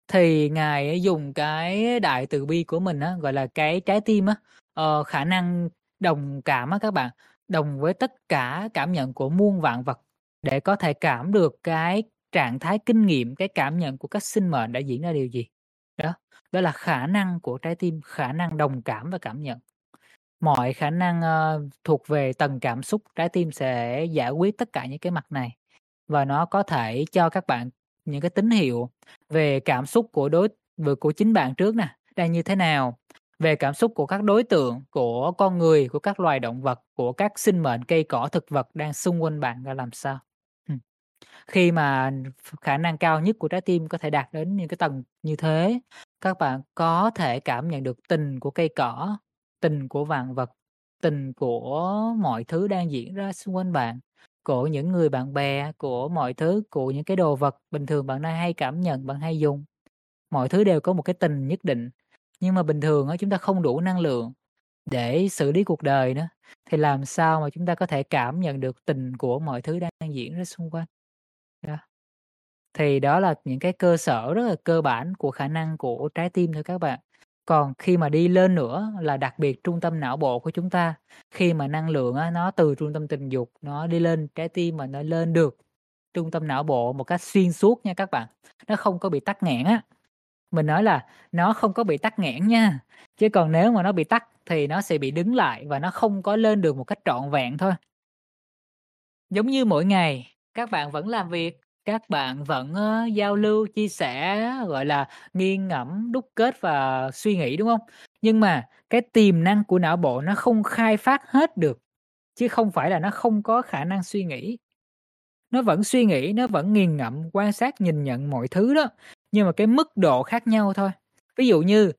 Thì ngài dùng cái đại từ bi của mình á, gọi là cái trái tim á, uh, khả năng đồng cảm á các bạn, đồng với tất cả cảm nhận của muôn vạn vật để có thể cảm được cái trạng thái kinh nghiệm, cái cảm nhận của các sinh mệnh đã diễn ra điều gì. Đó, đó là khả năng của trái tim, khả năng đồng cảm và cảm nhận. Mọi khả năng uh, thuộc về tầng cảm xúc, trái tim sẽ giải quyết tất cả những cái mặt này và nó có thể cho các bạn những cái tín hiệu về cảm xúc của đối của chính bạn trước nè, đang như thế nào về cảm xúc của các đối tượng, của con người, của các loài động vật, của các sinh mệnh, cây cỏ, thực vật đang xung quanh bạn ra làm sao. Khi mà khả năng cao nhất của trái tim có thể đạt đến những cái tầng như thế, các bạn có thể cảm nhận được tình của cây cỏ, tình của vạn vật, tình của mọi thứ đang diễn ra xung quanh bạn, của những người bạn bè, của mọi thứ, của những cái đồ vật bình thường bạn đang hay cảm nhận, bạn hay dùng. Mọi thứ đều có một cái tình nhất định nhưng mà bình thường chúng ta không đủ năng lượng để xử lý cuộc đời nữa, thì làm sao mà chúng ta có thể cảm nhận được tình của mọi thứ đang diễn ra xung quanh. Đó. Thì đó là những cái cơ sở rất là cơ bản của khả năng của trái tim thôi các bạn. Còn khi mà đi lên nữa là đặc biệt trung tâm não bộ của chúng ta, khi mà năng lượng á, nó từ trung tâm tình dục nó đi lên trái tim mà nó lên được trung tâm não bộ một cách xuyên suốt nha các bạn. Nó không có bị tắc nghẽn á. Mình nói là nó không có bị tắc nghẽn nha, chứ còn nếu mà nó bị tắc thì nó sẽ bị đứng lại và nó không có lên được một cách trọn vẹn thôi. Giống như mỗi ngày các bạn vẫn làm việc, các bạn vẫn, uh, giao lưu, chia sẻ, gọi là, nghiền ngẫm, đúc kết và suy nghĩ, đúng không? Nhưng mà cái tiềm năng của não bộ nó không khai phát hết được, chứ không phải là nó không có khả năng suy nghĩ. Nó vẫn suy nghĩ, nó vẫn nghiền ngẫm, quan sát, nhìn nhận mọi thứ đó, nhưng mà cái mức độ khác nhau thôi. Ví dụ như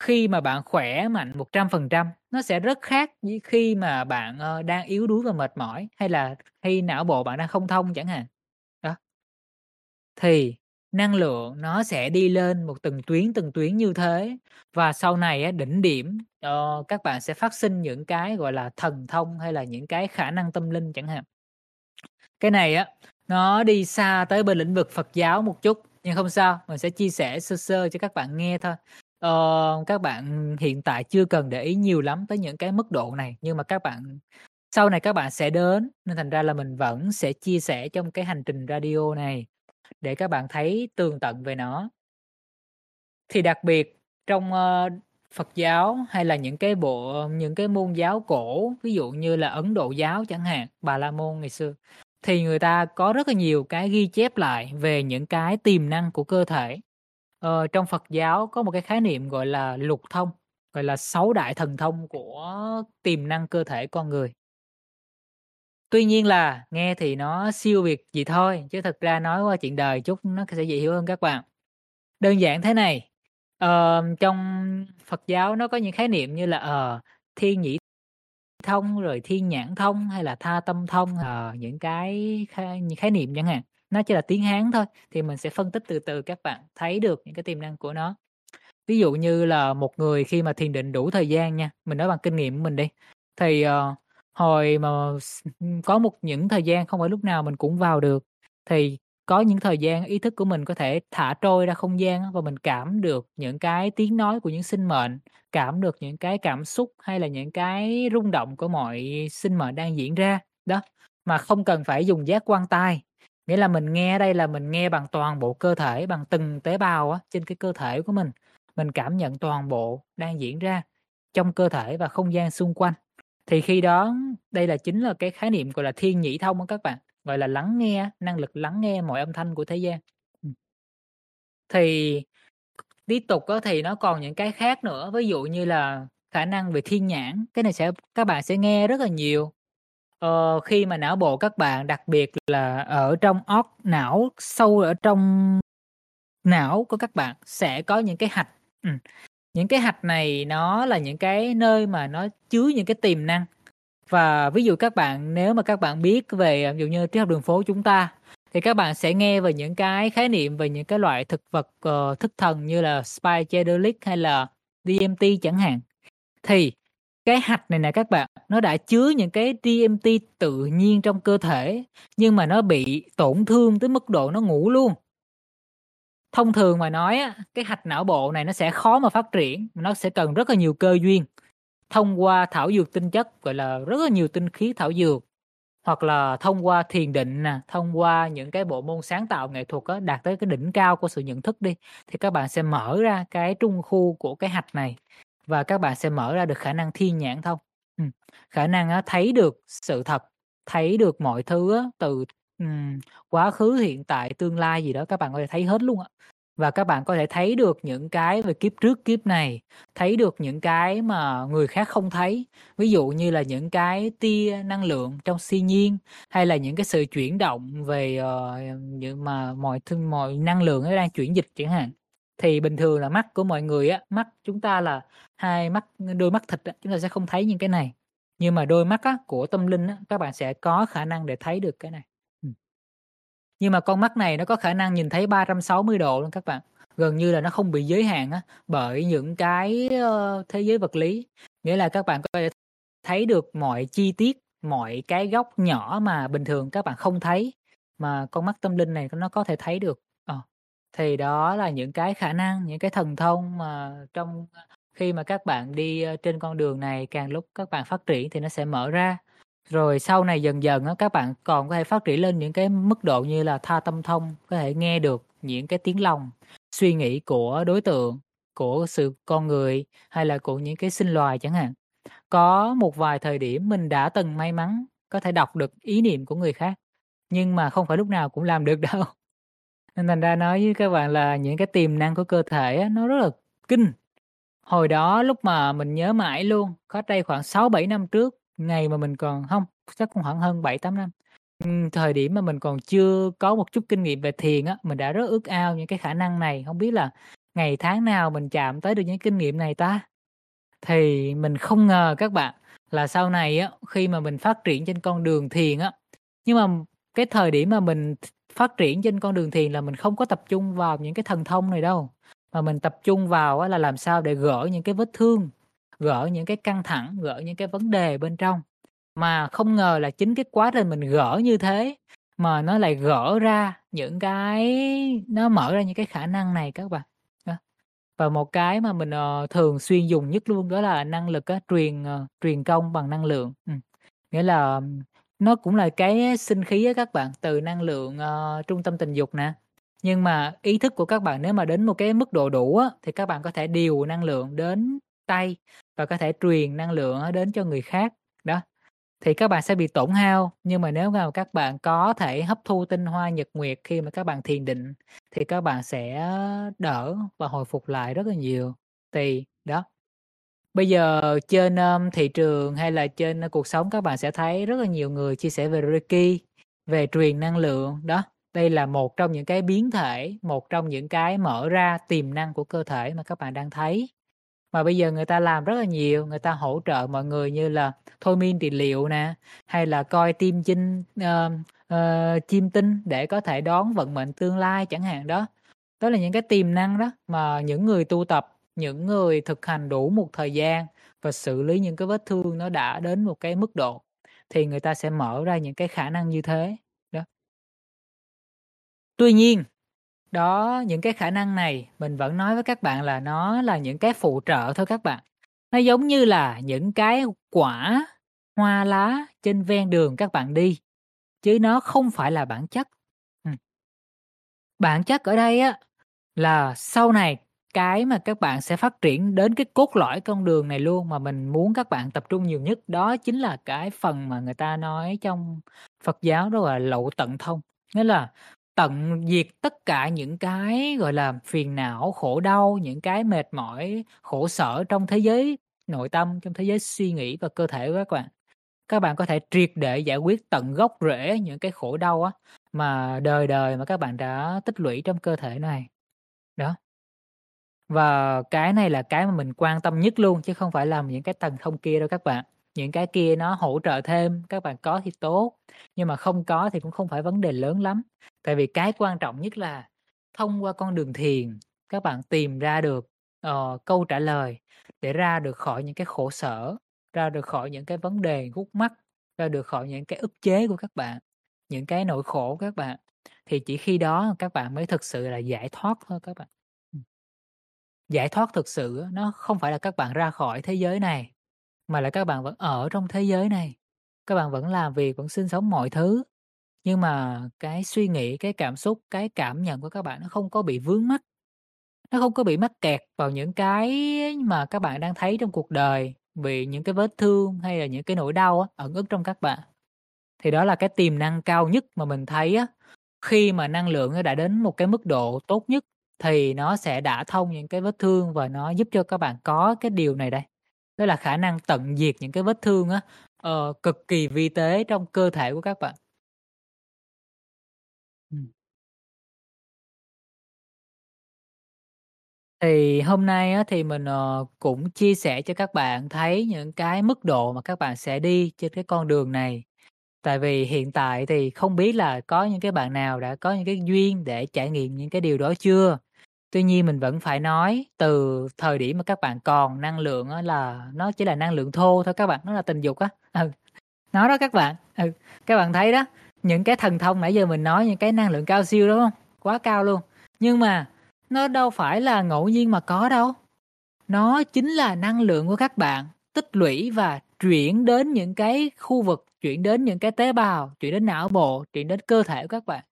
khi mà bạn khỏe mạnh 100% nó sẽ rất khác với khi mà bạn, ờ, đang yếu đuối và mệt mỏi, hay là khi não bộ bạn đang không thông chẳng hạn. Đó. Thì năng lượng nó sẽ đi lên một từng tuyến, từng tuyến như thế và sau này á, đỉnh điểm, ờ, các bạn sẽ phát sinh những cái, gọi là, thần thông hay là những cái khả năng tâm linh chẳng hạn. Cái này á, nó đi xa tới bên lĩnh vực Phật giáo một chút, nhưng không sao, mình sẽ chia sẻ sơ sơ cho các bạn nghe thôi. Ờ, các bạn hiện tại chưa cần để ý nhiều lắm tới những cái mức độ này, nhưng mà các bạn sau này các bạn sẽ đến, nên thành ra là mình vẫn sẽ chia sẻ trong cái hành trình radio này để các bạn thấy tường tận về nó. Thì đặc biệt trong, uh, Phật giáo hay là những cái bộ những cái môn giáo cổ, ví dụ như là Ấn Độ giáo chẳng hạn, Bà La Môn ngày xưa, thì người ta có rất là nhiều cái ghi chép lại về những cái tiềm năng của cơ thể. Ờ, trong Phật giáo có một cái khái niệm gọi là lục thông, gọi là sáu đại thần thông của tiềm năng cơ thể con người. Tuy nhiên là nghe thì nó siêu việt gì thôi, chứ thực ra nói qua chuyện đời chút nó sẽ dễ hiểu hơn các bạn. Đơn giản thế này, ờ, trong Phật giáo nó có những khái niệm như là ờ thiên nhĩ thông rồi thiên nhãn thông hay là tha tâm thông ờ, những cái khái, những khái niệm chẳng hạn nó chỉ là tiếng hán thôi thì mình sẽ phân tích từ từ các bạn thấy được những cái tiềm năng của nó. Ví dụ như là một người khi mà thiền định đủ thời gian nha mình nói bằng kinh nghiệm của mình đi thì uh, hồi mà có một những thời gian không phải lúc nào mình cũng vào được thì có những thời gian ý thức của mình có thể thả trôi ra không gian và mình cảm được những cái tiếng nói của những sinh mệnh cảm được những cái cảm xúc hay là những cái rung động của mọi sinh mệnh đang diễn ra. Đó mà không cần phải dùng giác quan tai nghĩa là mình nghe đây là mình nghe bằng toàn bộ cơ thể bằng từng tế bào á, trên cái cơ thể của mình. Mình cảm nhận toàn bộ đang diễn ra trong cơ thể và không gian xung quanh. Thì khi đó đây là chính là cái khái niệm gọi là thiên nhĩ thông các bạn gọi là lắng nghe năng lực lắng nghe mọi âm thanh của thế gian. Ừ. Thì tiếp tục đó thì nó còn những cái khác nữa ví dụ như là khả năng về thiên nhãn cái này sẽ các bạn sẽ nghe rất là nhiều ờ, khi mà não bộ các bạn đặc biệt là ở trong óc não sâu ở trong não của các bạn sẽ có những cái hạch. Ừ. những cái hạch này nó là những cái nơi mà nó chứa những cái tiềm năng. Và ví dụ các bạn nếu mà các bạn biết về ví dụ như triết học đường phố chúng ta thì các bạn sẽ nghe về những cái khái niệm về những cái loại thực vật uh, thức thần như là psychedelic hay là DMT chẳng hạn. Thì cái hạch này nè các bạn nó đã chứa những cái DMT tự nhiên trong cơ thể nhưng mà nó bị tổn thương tới mức độ nó ngủ luôn. Thông thường mà nói cái hạch não bộ này nó sẽ khó mà phát triển nó sẽ cần rất là nhiều cơ duyên. Thông qua thảo dược tinh chất gọi là rất là nhiều tinh khí thảo dược hoặc là thông qua thiền định nè thông qua những cái bộ môn sáng tạo nghệ thuật á, đạt tới cái đỉnh cao của sự nhận thức đi thì các bạn sẽ mở ra cái trung khu của cái hạch này và các bạn sẽ mở ra được khả năng thiên nhãn thông ừ. khả năng thấy được sự thật thấy được mọi thứ từ um, quá khứ hiện tại tương lai gì đó các bạn có thể thấy hết luôn ạ và các bạn có thể thấy được những cái về kiếp trước kiếp này thấy được những cái mà người khác không thấy. Ví dụ như là những cái tia năng lượng trong siêu nhiên hay là những cái sự chuyển động về uh, những mà mọi thứ mọi năng lượng nó đang chuyển dịch chẳng hạn thì bình thường là mắt của mọi người á mắt chúng ta là hai mắt đôi mắt thịt á, chúng ta sẽ không thấy những cái này. Nhưng mà đôi mắt á, của tâm linh á, các bạn sẽ có khả năng để thấy được cái này. Nhưng mà con mắt này nó có khả năng nhìn thấy 360 độ luôn các bạn. Gần như là nó không bị giới hạn á, bởi những cái uh, thế giới vật lý. Nghĩa là các bạn có thể thấy được mọi chi tiết mọi cái góc nhỏ mà bình thường các bạn không thấy mà con mắt tâm linh này nó có thể thấy được thì đó là những cái khả năng những cái thần thông mà trong ờ, khi mà các bạn đi trên con đường này càng lúc các bạn phát triển thì nó sẽ mở ra rồi sau này dần dần á, các bạn còn có thể phát triển lên những cái mức độ như là tha tâm thông, có thể nghe được những cái tiếng lòng, suy nghĩ của đối tượng, của sự con người hay là của những cái sinh loài chẳng hạn. Có một vài thời điểm mình đã từng may mắn có thể đọc được ý niệm của người khác, nhưng mà không phải lúc nào cũng làm được đâu. Nên thành ra nói với các bạn là những cái tiềm năng của cơ thể á, nó rất là kinh. Hồi đó lúc mà mình nhớ mãi luôn, có đây khoảng 6-7 năm trước Ngày mà mình còn không chắc cũng khoảng hơn 7-8 năm. Thời điểm mà mình còn chưa có một chút kinh nghiệm về thiền á, mình đã rất ước ao những cái khả năng này, không biết là ngày tháng nào mình chạm tới được những kinh nghiệm này ta? Thì mình không ngờ các bạn là sau này á, khi mà mình phát triển trên con đường thiền á, nhưng mà cái thời điểm mà mình phát triển trên con đường thiền là mình không có tập trung vào những cái thần thông này đâu, mà mình tập trung vào là làm sao để gỡ những cái vết thương gỡ những cái căng thẳng gỡ những cái vấn đề bên trong. Mà không ngờ là chính cái quá trình mình gỡ như thế mà nó lại gỡ ra những cái nó mở ra những cái khả năng này các bạn. Và một cái mà mình uh, thường xuyên dùng nhất luôn đó là năng lực uh, truyền uh, truyền công bằng năng lượng. Ừ. nghĩa là nó cũng là cái sinh khí á các bạn từ năng lượng uh, trung tâm tình dục nè nhưng mà ý thức của các bạn nếu mà đến một cái mức độ đủ á, thì các bạn có thể điều năng lượng đến tay và có thể truyền năng lượng đến cho người khác. Đó. Thì các bạn sẽ bị tổn hao, nhưng mà nếu mà các bạn có thể hấp thu tinh hoa nhật nguyệt khi mà các bạn thiền định thì các bạn sẽ đỡ và hồi phục lại rất là nhiều. Thì đó. Bây giờ trên, um, thị trường hay là trên, uh, cuộc sống các bạn sẽ thấy rất là nhiều người chia sẻ về Reiki, về truyền năng lượng, đó. Đây là một trong những cái biến thể, một trong những cái mở ra tiềm năng của cơ thể mà các bạn đang thấy. Mà bây giờ người ta làm rất là nhiều, người ta hỗ trợ mọi người như là thôi miên trị liệu nè, hay là coi tim chinh um, ờ, uh, uh, chim tinh để có thể đón vận mệnh tương lai chẳng hạn đó. Đó là những cái tiềm năng đó mà những người tu tập, những người thực hành đủ một thời gian và xử lý những cái vết thương nó đã đến một cái mức độ thì người ta sẽ mở ra những cái khả năng như thế, đó. Tuy nhiên, đó, những cái khả năng này mình vẫn nói với các bạn là nó là những cái phụ trợ thôi các bạn. Nó giống như là những cái quả, hoa lá trên ven đường các bạn đi, chứ nó không phải là bản chất. Bản chất ở đây á là sau này cái mà các bạn sẽ phát triển đến cái cốt lõi con đường này luôn mà mình muốn các bạn tập trung nhiều nhất, đó chính là cái phần mà người ta nói trong Phật giáo đó là lậu tận thông. Nghĩa là tận diệt tất cả những cái, gọi là, phiền não, khổ đau, những cái mệt mỏi, khổ sở trong thế giới nội tâm, trong thế giới suy nghĩ và cơ thể của các bạn. Các bạn có thể triệt để giải quyết tận gốc rễ những cái khổ đau á, mà đời đời mà các bạn đã tích lũy trong cơ thể này. Và cái này là cái mà mình quan tâm nhất luôn chứ không phải là những cái tầng thông kia đâu các bạn. Những cái kia nó hỗ trợ thêm, các bạn có thì tốt, nhưng mà không có thì cũng không phải vấn đề lớn lắm. Tại vì cái quan trọng nhất là thông qua con đường thiền, các bạn tìm ra được, uh, câu trả lời để ra được khỏi những cái khổ sở, ra được khỏi những cái vấn đề gút mắt, ra được khỏi những cái ức chế của các bạn, những cái nỗi khổ của các bạn. Thì chỉ khi đó các bạn mới thực sự là giải thoát thôi các bạn. Giải thoát thực sự nó không phải là các bạn ra khỏi thế giới này, mà là các bạn vẫn ở trong thế giới này. Các bạn vẫn làm việc, vẫn sinh sống mọi thứ, nhưng mà cái suy nghĩ, cái cảm xúc, cái cảm nhận của các bạn nó không có bị vướng mắc. Nó không có bị mắc kẹt vào những cái mà các bạn đang thấy trong cuộc đời, vì những cái vết thương hay là những cái nỗi đau á, ẩn ức trong các bạn. Thì đó là cái tiềm năng cao nhất mà mình thấy á, khi mà năng lượng nó đã đến một cái mức độ tốt nhất thì nó sẽ đả thông những cái vết thương và nó giúp cho các bạn có cái điều này đây. Đó là khả năng tận diệt những cái vết thương á, uh, cực kỳ vi tế trong cơ thể của các bạn. Thì hôm nay á, thì mình, ờ, cũng chia sẻ cho các bạn thấy những cái mức độ mà các bạn sẽ đi trên cái con đường này. Tại vì hiện tại thì không biết là có những cái bạn nào đã có những cái duyên để trải nghiệm những cái điều đó chưa? Tuy nhiên mình vẫn phải nói từ thời điểm mà các bạn còn năng lượng á là nó chỉ là năng lượng thô thôi các bạn, nó là tình dục á. Ừ, nó đó các bạn, ừ, các bạn thấy đó, những cái thần thông nãy giờ mình nói những cái năng lượng cao siêu, đúng không Quá cao luôn, nhưng mà nó đâu phải là ngẫu nhiên mà có đâu. Nó chính là năng lượng của các bạn tích lũy và chuyển đến những cái khu vực, chuyển đến những cái tế bào, chuyển đến não bộ, chuyển đến cơ thể của các bạn.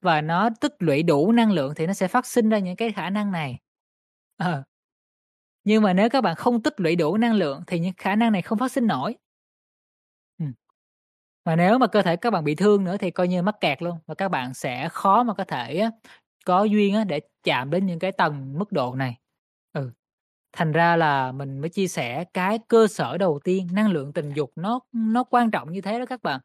Và nó tích lũy đủ năng lượng thì nó sẽ phát sinh ra những cái khả năng này. à. Nhưng mà nếu các bạn không tích lũy đủ năng lượng thì những khả năng này không phát sinh nổi. ừ. Và nếu mà cơ thể các bạn bị thương nữa thì coi như mắc kẹt luôn, và các bạn sẽ khó mà có thể á, có duyên á để chạm đến những cái tầng mức độ này. Ừ. Thành ra là mình mới chia sẻ cái cơ sở đầu tiên, năng lượng tình dục nó nó quan trọng như thế đó các bạn.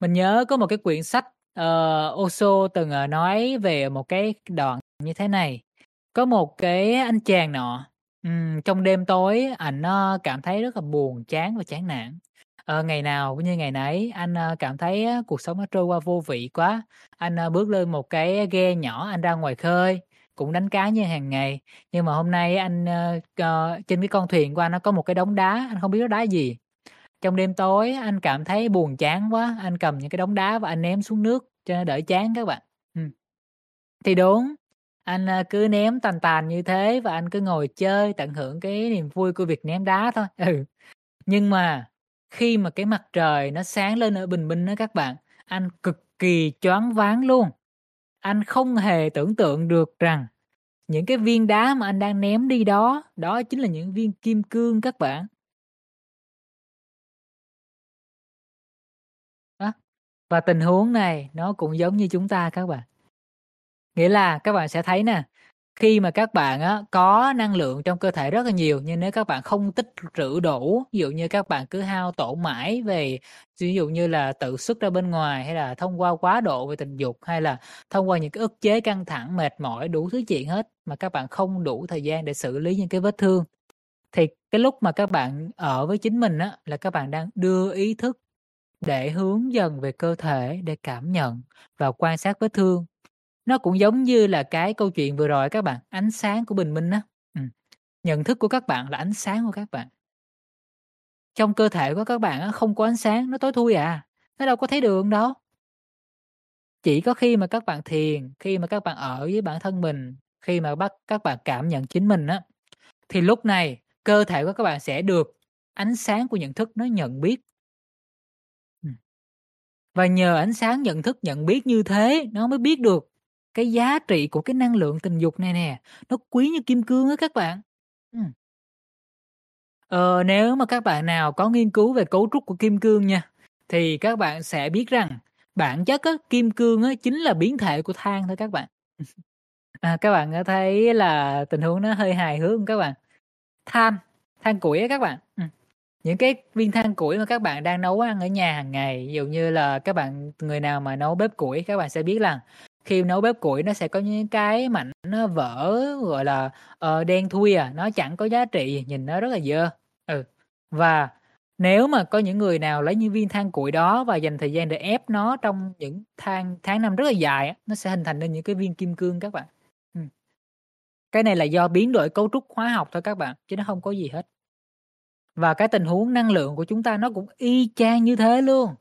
Mình nhớ có một cái quyển sách, uh, Oso từng, uh, nói về một cái đoạn như thế này. Có một cái anh chàng nọ, um, trong đêm tối anh uh, ờ, cảm thấy rất là buồn chán và chán nản. uh, ngày nào cũng như ngày nấy, anh, uh, cảm thấy uh, cuộc sống nó trôi qua vô vị quá, anh, uh, bước lên một cái ghe nhỏ anh ra ngoài khơi, cũng đánh cá như hàng ngày. Nhưng mà hôm nay anh, uh, uh, trên cái con thuyền của anh nó có một cái đống đá, anh không biết đó đá gì. Trong đêm tối anh cảm thấy buồn chán quá, anh cầm những cái đống đá và anh ném xuống nước cho nó đỡ chán các bạn. Ừ. Thì đúng, anh, à, cứ ném tàn tàn như thế và anh cứ ngồi chơi, tận hưởng cái niềm vui của việc ném đá thôi. Ừ. Nhưng mà khi mà cái mặt trời nó sáng lên ở bình minh đó các bạn, anh cực kỳ choáng váng luôn. Anh không hề tưởng tượng được rằng Những cái viên đá mà anh đang ném đi đó, đó chính là những viên kim cương các bạn. Và tình huống này nó cũng giống như chúng ta các bạn. Nghĩa là các bạn sẽ thấy nè, khi mà các bạn á có năng lượng trong cơ thể rất là nhiều, nhưng nếu các bạn không tích trữ đủ, ví dụ như các bạn cứ hao tổn mãi về ví dụ như là tự xuất ra bên ngoài, hay là thông qua quá độ về tình dục, hay là thông qua những cái ức chế căng thẳng, mệt mỏi, đủ thứ chuyện hết, mà các bạn không đủ thời gian để xử lý những cái vết thương. Thì cái lúc mà các bạn ở với chính mình á, là các bạn đang đưa ý thức để hướng dần về cơ thể, để cảm nhận và quan sát vết thương. Nó cũng giống như là cái câu chuyện vừa rồi các bạn, ánh sáng của bình minh á. ừ. nhận thức của các bạn là ánh sáng của các bạn. Trong cơ thể của các bạn á, không có ánh sáng, nó tối thui à, nó đâu có thấy đường đâu. Chỉ có khi mà các bạn thiền, khi mà các bạn ở với bản thân mình, khi mà bắt các bạn cảm nhận chính mình á, thì lúc này cơ thể của các bạn sẽ được ánh sáng của nhận thức nó nhận biết. Và nhờ ánh sáng nhận thức nhận biết như thế, nó mới biết được cái giá trị của cái năng lượng tình dục này nè, nó quý như kim cương á các bạn. ừ. Ờ, nếu mà các bạn nào có nghiên cứu về cấu trúc của kim cương nha, thì các bạn sẽ biết rằng bản chất á, kim cương á, chính là biến thể của than thôi các bạn. À, các bạn có thấy là tình huống nó hơi hài hước không các bạn? Than, than củi á các bạn, ừ những cái viên than củi mà các bạn đang nấu ăn ở nhà hàng ngày, ví dụ như là các bạn người nào mà nấu bếp củi các bạn sẽ biết là khi nấu bếp củi nó sẽ có những cái mảnh nó vỡ, gọi là, uh, đen thui à, nó chẳng có giá trị gì, nhìn nó rất là dơ. Ừ, và nếu mà có những người nào lấy những viên than củi đó và dành thời gian để ép nó trong những tháng tháng năm rất là dài nó sẽ hình thành nên những cái viên kim cương các bạn. ừ. Cái này là do biến đổi cấu trúc hóa học thôi các bạn, chứ nó không có gì hết. Và cái tình huống năng lượng của chúng ta nó cũng y chang như thế luôn.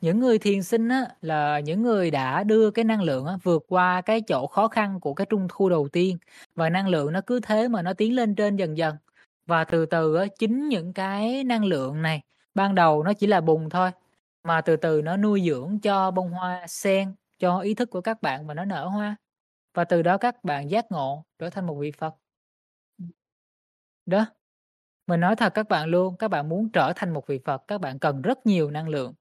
Những người thiền sinh á, là những người đã đưa cái năng lượng á, vượt qua cái chỗ khó khăn của cái trung thu đầu tiên, và năng lượng nó cứ thế mà nó tiến lên trên dần dần. Và từ từ á, chính những cái năng lượng này, ban đầu nó chỉ là bùn thôi, mà từ từ nó nuôi dưỡng cho bông hoa sen, cho ý thức của các bạn và nó nở hoa. Và từ đó các bạn giác ngộ, trở thành một vị Phật. Đó, mình nói thật các bạn luôn, các bạn muốn trở thành một vị Phật, các bạn cần rất nhiều năng lượng.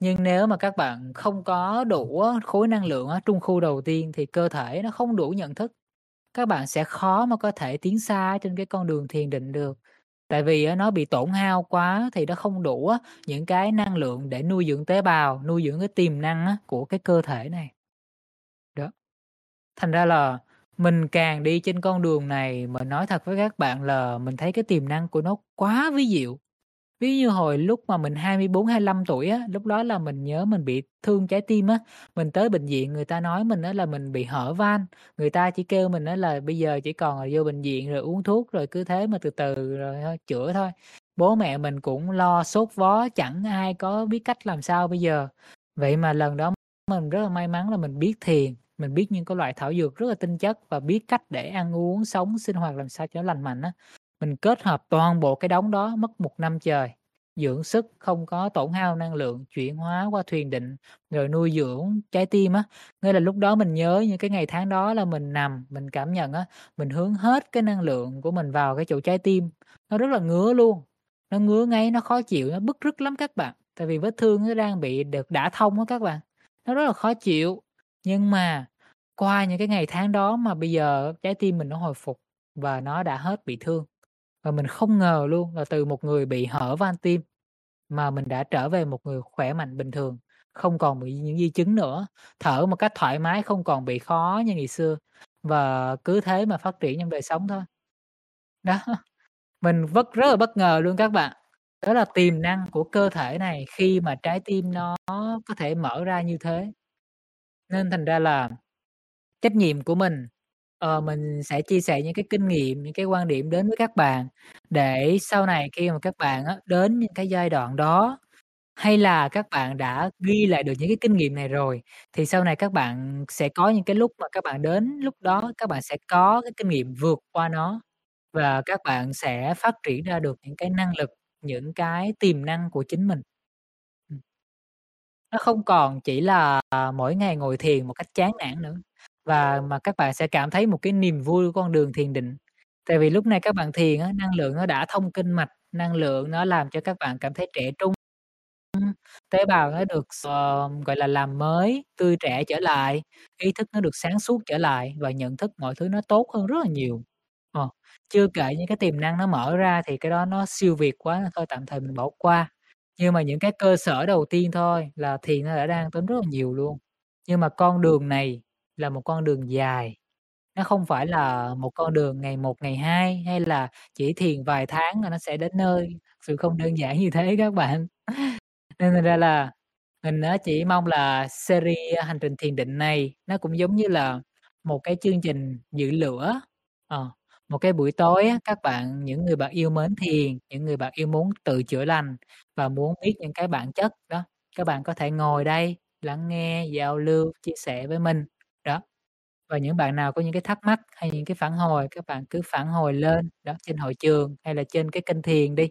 Nhưng nếu mà các bạn không có đủ khối năng lượng ở trung khu đầu tiên thì cơ thể nó không đủ nhận thức. Các bạn sẽ khó mà có thể tiến xa trên cái con đường thiền định được. Tại vì nó bị tổn hao quá thì nó không đủ những cái năng lượng để nuôi dưỡng tế bào, nuôi dưỡng cái tiềm năng của cái cơ thể này. Đó. Thành ra là mình càng đi trên con đường này, mình nói thật với các bạn là mình thấy cái tiềm năng của nó quá vi diệu. Ví như hồi lúc mà mình 24-25 tuổi á, lúc đó là mình nhớ mình bị thương trái tim á, mình tới bệnh viện người ta nói mình á là mình bị hở van, người ta chỉ kêu mình á là bây giờ chỉ còn là vô bệnh viện rồi uống thuốc rồi cứ thế mà từ từ rồi thôi chữa thôi. Bố mẹ mình cũng lo sốt vó, chẳng ai có biết cách làm sao bây giờ. Vậy mà lần đó mình rất là may mắn là mình biết thiền, mình biết những cái loại thảo dược rất là tinh chất và biết cách để ăn uống, sống, sinh hoạt làm sao cho nó lành mạnh á. Mình kết hợp toàn bộ cái đống đó mất một năm trời, dưỡng sức, không có tổn hao năng lượng, chuyển hóa qua thiền định, rồi nuôi dưỡng trái tim á. Nghĩa là lúc đó mình nhớ những cái ngày tháng đó là mình nằm, mình cảm nhận á, mình hướng hết cái năng lượng của mình vào cái chỗ trái tim, nó rất là ngứa luôn, nó ngứa ngay nó khó chịu, nó bức rứt lắm các bạn, tại vì vết thương nó đang bị được đã thông á các bạn, nó rất là khó chịu. Nhưng mà qua những cái ngày tháng đó mà bây giờ trái tim mình nó hồi phục và nó đã hết bị thương. Và mình không ngờ luôn là từ một người bị hở van tim mà mình đã trở về một người khỏe mạnh bình thường, không còn bị những di chứng nữa, thở một cách thoải mái, không còn bị khó như ngày xưa và cứ thế mà phát triển trong đời sống thôi. Đó, mình vất rất là bất ngờ luôn các bạn. Đó là tiềm năng của cơ thể này khi mà trái tim nó có thể mở ra như thế. Nên thành ra là trách nhiệm của mình, ờ, mình sẽ chia sẻ những cái kinh nghiệm, những cái quan điểm đến với các bạn để sau này khi mà các bạn á, đến những cái giai đoạn đó, hay là các bạn đã ghi lại được những cái kinh nghiệm này rồi, thì sau này các bạn sẽ có những cái lúc mà các bạn đến lúc đó các bạn sẽ có cái kinh nghiệm vượt qua nó và các bạn sẽ phát triển ra được những cái năng lực, những cái tiềm năng của chính mình. Nó không còn chỉ là à, mỗi ngày ngồi thiền một cách chán nản nữa, và mà các bạn sẽ cảm thấy một cái niềm vui của con đường thiền định. Tại vì lúc này các bạn thiền á, năng lượng nó đã thông kinh mạch, năng lượng nó làm cho các bạn cảm thấy trẻ trung. Tế bào nó được uh, gọi là, làm mới, tươi trẻ trở lại, ý thức nó được sáng suốt trở lại và nhận thức mọi thứ nó tốt hơn rất là nhiều. Ờ, chưa kể những cái tiềm năng nó mở ra thì cái đó nó siêu việt quá thôi tạm thời mình bỏ qua. Nhưng mà những cái cơ sở đầu tiên thôi là thiền nó đã đang tốn rất là nhiều luôn. Nhưng mà con đường này là một con đường dài, nó không phải là một con đường ngày một, ngày hai, hay là chỉ thiền vài tháng là nó sẽ đến nơi, sự không đơn giản như thế các bạn. Nên thành ra là mình nó chỉ mong là series hành trình thiền định này nó cũng giống như là một cái chương trình giữ lửa, ờ, một cái buổi tối á, các bạn những người bạn yêu mến thiền, những người bạn yêu muốn tự chữa lành và muốn biết những cái bản chất đó, các bạn có thể ngồi đây lắng nghe, giao lưu, chia sẻ với mình, đó. Và những bạn nào có những cái thắc mắc hay những cái phản hồi, các bạn cứ phản hồi lên, đó, trên hội trường hay là trên cái kênh thiền đi,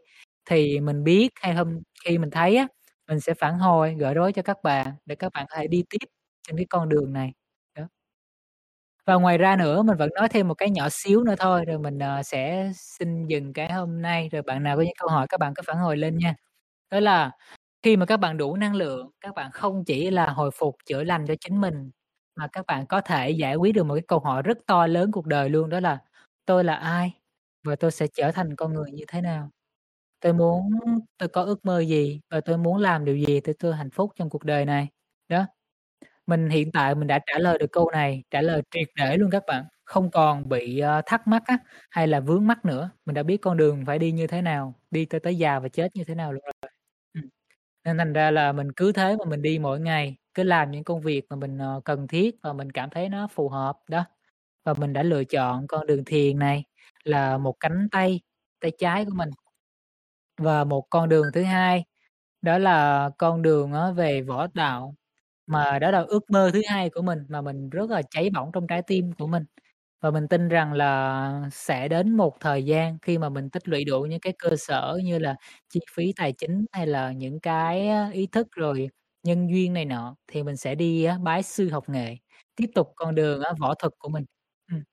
thì mình biết hay hôm khi mình thấy á, mình sẽ phản hồi, gỡ rối cho các bạn để các bạn có thể đi tiếp trên cái con đường này. Và ngoài ra nữa mình vẫn nói thêm một cái nhỏ xíu nữa thôi rồi mình, uh, sẽ xin dừng cái hôm nay, rồi bạn nào có những câu hỏi các bạn cứ phản hồi lên nha. Đó là khi mà các bạn đủ năng lượng, các bạn không chỉ là hồi phục, chữa lành cho chính mình, mà các bạn có thể giải quyết được một cái câu hỏi rất to lớn cuộc đời luôn, đó là "Tôi là ai? Và tôi sẽ trở thành con người như thế nào? Tôi muốn tôi có ước mơ gì? Và tôi muốn làm điều gì để tôi hạnh phúc trong cuộc đời này?" Đó. Mình hiện tại mình đã trả lời được câu này, trả lời triệt để luôn các bạn, không còn bị, ờ, thắc mắc á, hay là vướng mắc nữa, mình đã biết con đường phải đi như thế nào, đi tới tới già và chết như thế nào luôn rồi. Ừm, nên thành ra là mình cứ thế mà mình đi mỗi ngày, cứ làm những công việc mà mình, ờ, cần thiết và mình cảm thấy nó phù hợp, đó. Và mình đã lựa chọn con đường thiền này là một cánh tay, tay trái của mình. Và một con đường thứ hai, đó là con đường á về võ đạo, mà đó là ước mơ thứ hai của mình mà mình rất là cháy bỏng trong trái tim của mình. Và mình tin rằng là sẽ đến một thời gian khi mà mình tích lũy đủ những cái cơ sở như là chi phí tài chính hay là những cái ý thức rồi nhân duyên này nọ, thì mình sẽ đi á bái sư học nghệ, tiếp tục con đường á võ thuật của mình. Ừm.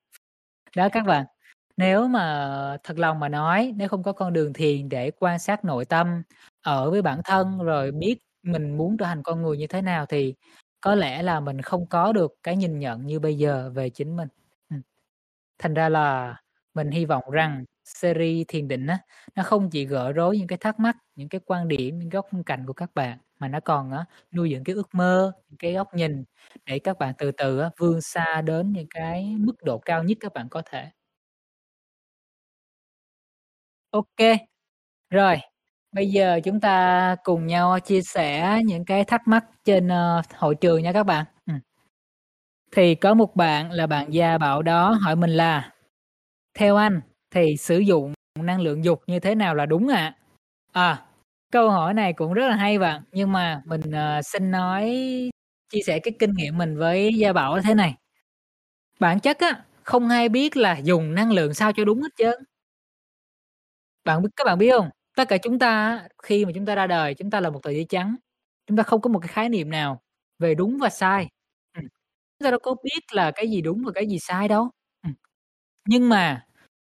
Đó các bạn, nếu mà thật lòng mà nói, nếu không có con đường thiền để quan sát nội tâm, ở với bản thân rồi biết mình muốn trở thành con người như thế nào thì có lẽ là mình không có được cái nhìn nhận như bây giờ về chính mình. Thành ra là mình hy vọng rằng series thiền định á, nó không chỉ gỡ rối những cái thắc mắc, những cái quan điểm, những góc cạnh của các bạn, mà nó còn á nuôi dưỡng cái ước mơ, những cái góc nhìn để các bạn từ từ á vươn xa đến những cái mức độ cao nhất các bạn có thể. ok. Rồi, bây giờ chúng ta cùng nhau chia sẻ những cái thắc mắc trên, uh, hội trường nha các bạn. Ừ. Thì có một bạn là bạn Gia Bảo đó hỏi mình là "Theo anh thì sử dụng năng lượng dục như thế nào là đúng ạ?" À, câu hỏi này cũng rất là hay bạn, nhưng mà mình, uh, xin nói chia sẻ cái kinh nghiệm mình với Gia Bảo thế này. Bản chất á, không ai biết là dùng năng lượng sao cho đúng hết trơn. Bạn biết các bạn biết không Tất cả chúng ta á, khi mà chúng ta ra đời, chúng ta là một tờ giấy trắng, chúng ta không có một cái khái niệm nào về đúng và sai. Ừ. Chúng ta đâu có biết là cái gì đúng và cái gì sai đâu. Ừ. Nhưng mà,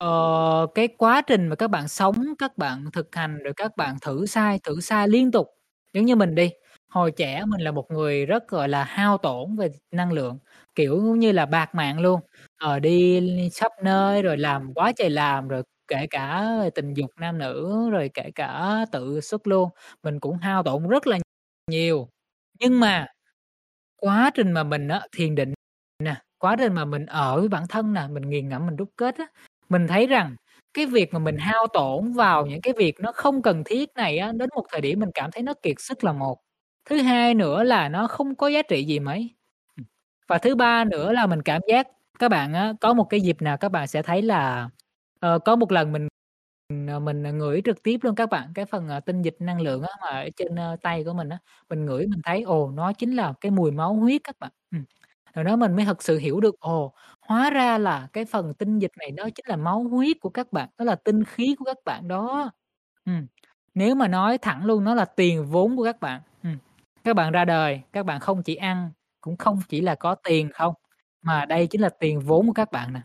uh, cái quá trình mà các bạn sống, các bạn thực hành rồi các bạn thử sai, thử sai liên tục. Giống như mình đi, hồi trẻ mình là một người rất, gọi là, hao tổn về năng lượng, kiểu như là, bạc mạng luôn, ờ, đi khắp nơi rồi làm quá trời làm, rồi kể cả tình dục nam nữ, rồi kể cả tự xuất luôn, mình cũng hao tổn rất là nhiều. Nhưng mà quá trình mà mình á thiền định nè, quá trình mà mình ở với bản thân nè, mình nghiền ngẫm, mình đúc kết á, mình thấy rằng cái việc mà mình hao tổn vào những cái việc nó không cần thiết này á, đến một thời điểm mình cảm thấy nó kiệt sức là một. Thứ hai nữa là nó không có giá trị gì mấy. Và thứ ba nữa là mình cảm giác các bạn á, có một cái dịp nào các bạn sẽ thấy là, ờ, có một lần mình, ờ, mình ờ, ngửi trực tiếp luôn các bạn, cái phần, ờ, tinh dịch năng lượng á, mà ở trên, ơ, tay của mình á, mình ngửi mình thấy, ồ, nó chính là cái mùi máu huyết các bạn. Ừm. rồi đó mình mới thật sự hiểu được, ồ, hóa ra là cái phần tinh dịch này đó chính là máu huyết của các bạn, đó là tinh khí của các bạn đó. Ừm, nếu mà nói thẳng luôn nó là tiền vốn của các bạn. Ừm, các bạn ra đời, các bạn không chỉ ăn, cũng không chỉ là có tiền không, mà đây chính là tiền vốn của các bạn nè.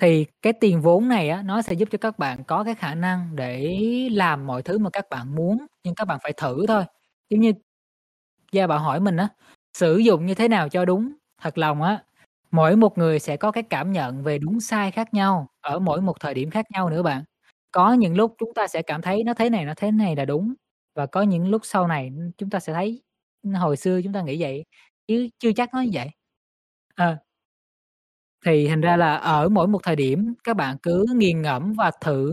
Thì cái tiền vốn này á, nó sẽ giúp cho các bạn có cái khả năng để làm mọi thứ mà các bạn muốn, nhưng các bạn phải thử thôi. Giống như Gia Bảo hỏi mình á, sử dụng như thế nào cho đúng? Thật lòng á, mỗi một người sẽ có cái cảm nhận về đúng sai khác nhau, ở mỗi một thời điểm khác nhau nữa bạn. Có những lúc chúng ta sẽ cảm thấy nó thế này, nó thế này là đúng, và có những lúc sau này, chúng ta sẽ thấy, hồi xưa chúng ta nghĩ vậy, chứ chưa chắc nó như vậy. Ờ. Thì thành ra là ở mỗi một thời điểm các bạn cứ nghiền ngẫm và thử,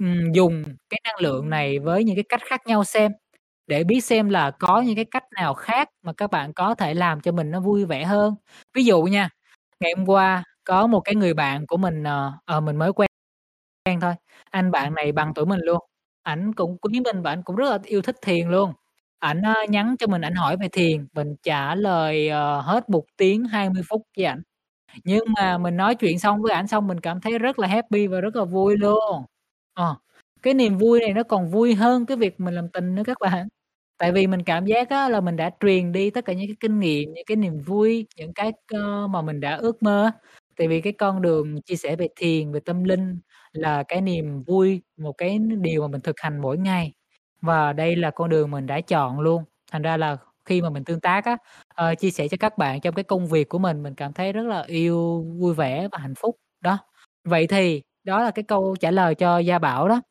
ừm, dùng cái năng lượng này với những cái cách khác nhau xem, để biết xem là có những cái cách nào khác mà các bạn có thể làm cho mình nó vui vẻ hơn. Ví dụ nha, ngày hôm qua có một cái người bạn của mình, ờ, ờ, mình mới quen quen thôi, anh bạn này bằng tuổi mình luôn, ảnh cũng quý mình và ảnh cũng rất là yêu thích thiền luôn. Ảnh, a, nhắn cho mình ảnh hỏi về thiền, mình trả lời, ờ, hết 1 tiếng 20 phút với ảnh. Nhưng mà mình nói chuyện xong với ảnh xong mình cảm thấy rất là happy và rất là vui luôn. Ờ, cái niềm vui này nó còn vui hơn cái việc mình làm tình nữa các bạn. Tại vì mình cảm giác á là mình đã truyền đi tất cả những cái kinh nghiệm, những cái niềm vui, những cái, ơ, mà mình đã ước mơ á. Tại vì cái con đường chia sẻ về thiền, về tâm linh là cái niềm vui, một cái điều mà mình thực hành mỗi ngày, và đây là con đường mình đã chọn luôn. Thành ra là khi mà mình tương tác á, ờ, chia sẻ cho các bạn trong cái công việc của mình, mình cảm thấy rất là yêu, vui vẻ và hạnh phúc. Đó, vậy thì đó là cái câu trả lời cho Gia Bảo đó.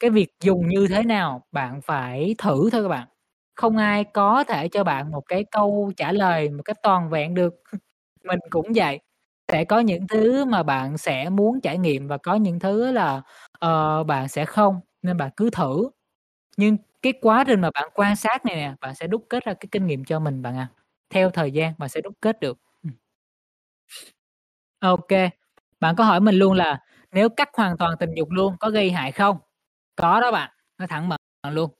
Cái việc dùng như thế nào bạn phải thử thôi các bạn, không ai có thể cho bạn một cái câu trả lời một cách toàn vẹn được. Mình cũng vậy, sẽ có những thứ mà bạn sẽ muốn trải nghiệm và có những thứ là, ờ, bạn sẽ không, nên bạn cứ thử. Nhưng cái quá trình mà bạn quan sát này nè, bạn sẽ đúc kết ra cái kinh nghiệm cho mình bạn à. Theo thời gian bạn sẽ đúc kết được. Ừ. ok bạn có hỏi mình luôn là nếu cắt hoàn toàn tình dục luôn có gây hại không? Có đó bạn, nói thẳng bạn luôn.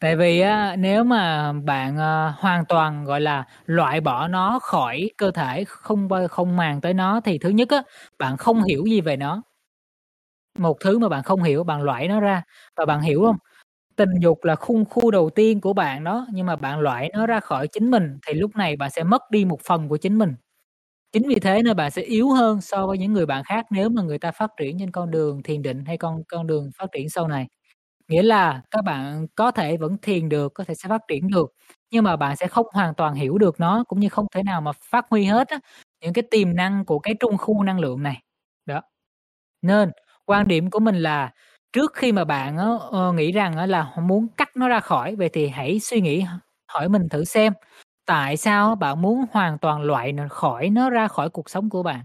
Tại vì á, nếu mà bạn, à, hoàn toàn, gọi là, loại bỏ nó khỏi cơ thể, không không màng tới nó thì thứ nhất á, bạn không hiểu gì về nó. Một thứ mà bạn không hiểu, bạn loại nó ra, và bạn hiểu không Tình dục là khung khu đầu tiên của bạn đó, nhưng mà bạn loại nó ra khỏi chính mình thì lúc này bạn sẽ mất đi một phần của chính mình. Chính vì thế nên bạn sẽ yếu hơn so với những người bạn khác nếu mà người ta phát triển trên con đường thiền định hay con con đường phát triển sau này. Nghĩa là các bạn có thể vẫn thiền được, có thể sẽ phát triển được, nhưng mà bạn sẽ không hoàn toàn hiểu được nó, cũng như không thể nào mà phát huy hết á, những cái tiềm năng của cái trung khu năng lượng này. Đó. Nên quan điểm của mình là trước khi mà bạn uh, nghĩ rằng là muốn cắt nó ra khỏi, vậy thì hãy suy nghĩ hỏi mình thử xem, tại sao bạn muốn hoàn toàn loại nó khỏi nó ra khỏi cuộc sống của bạn?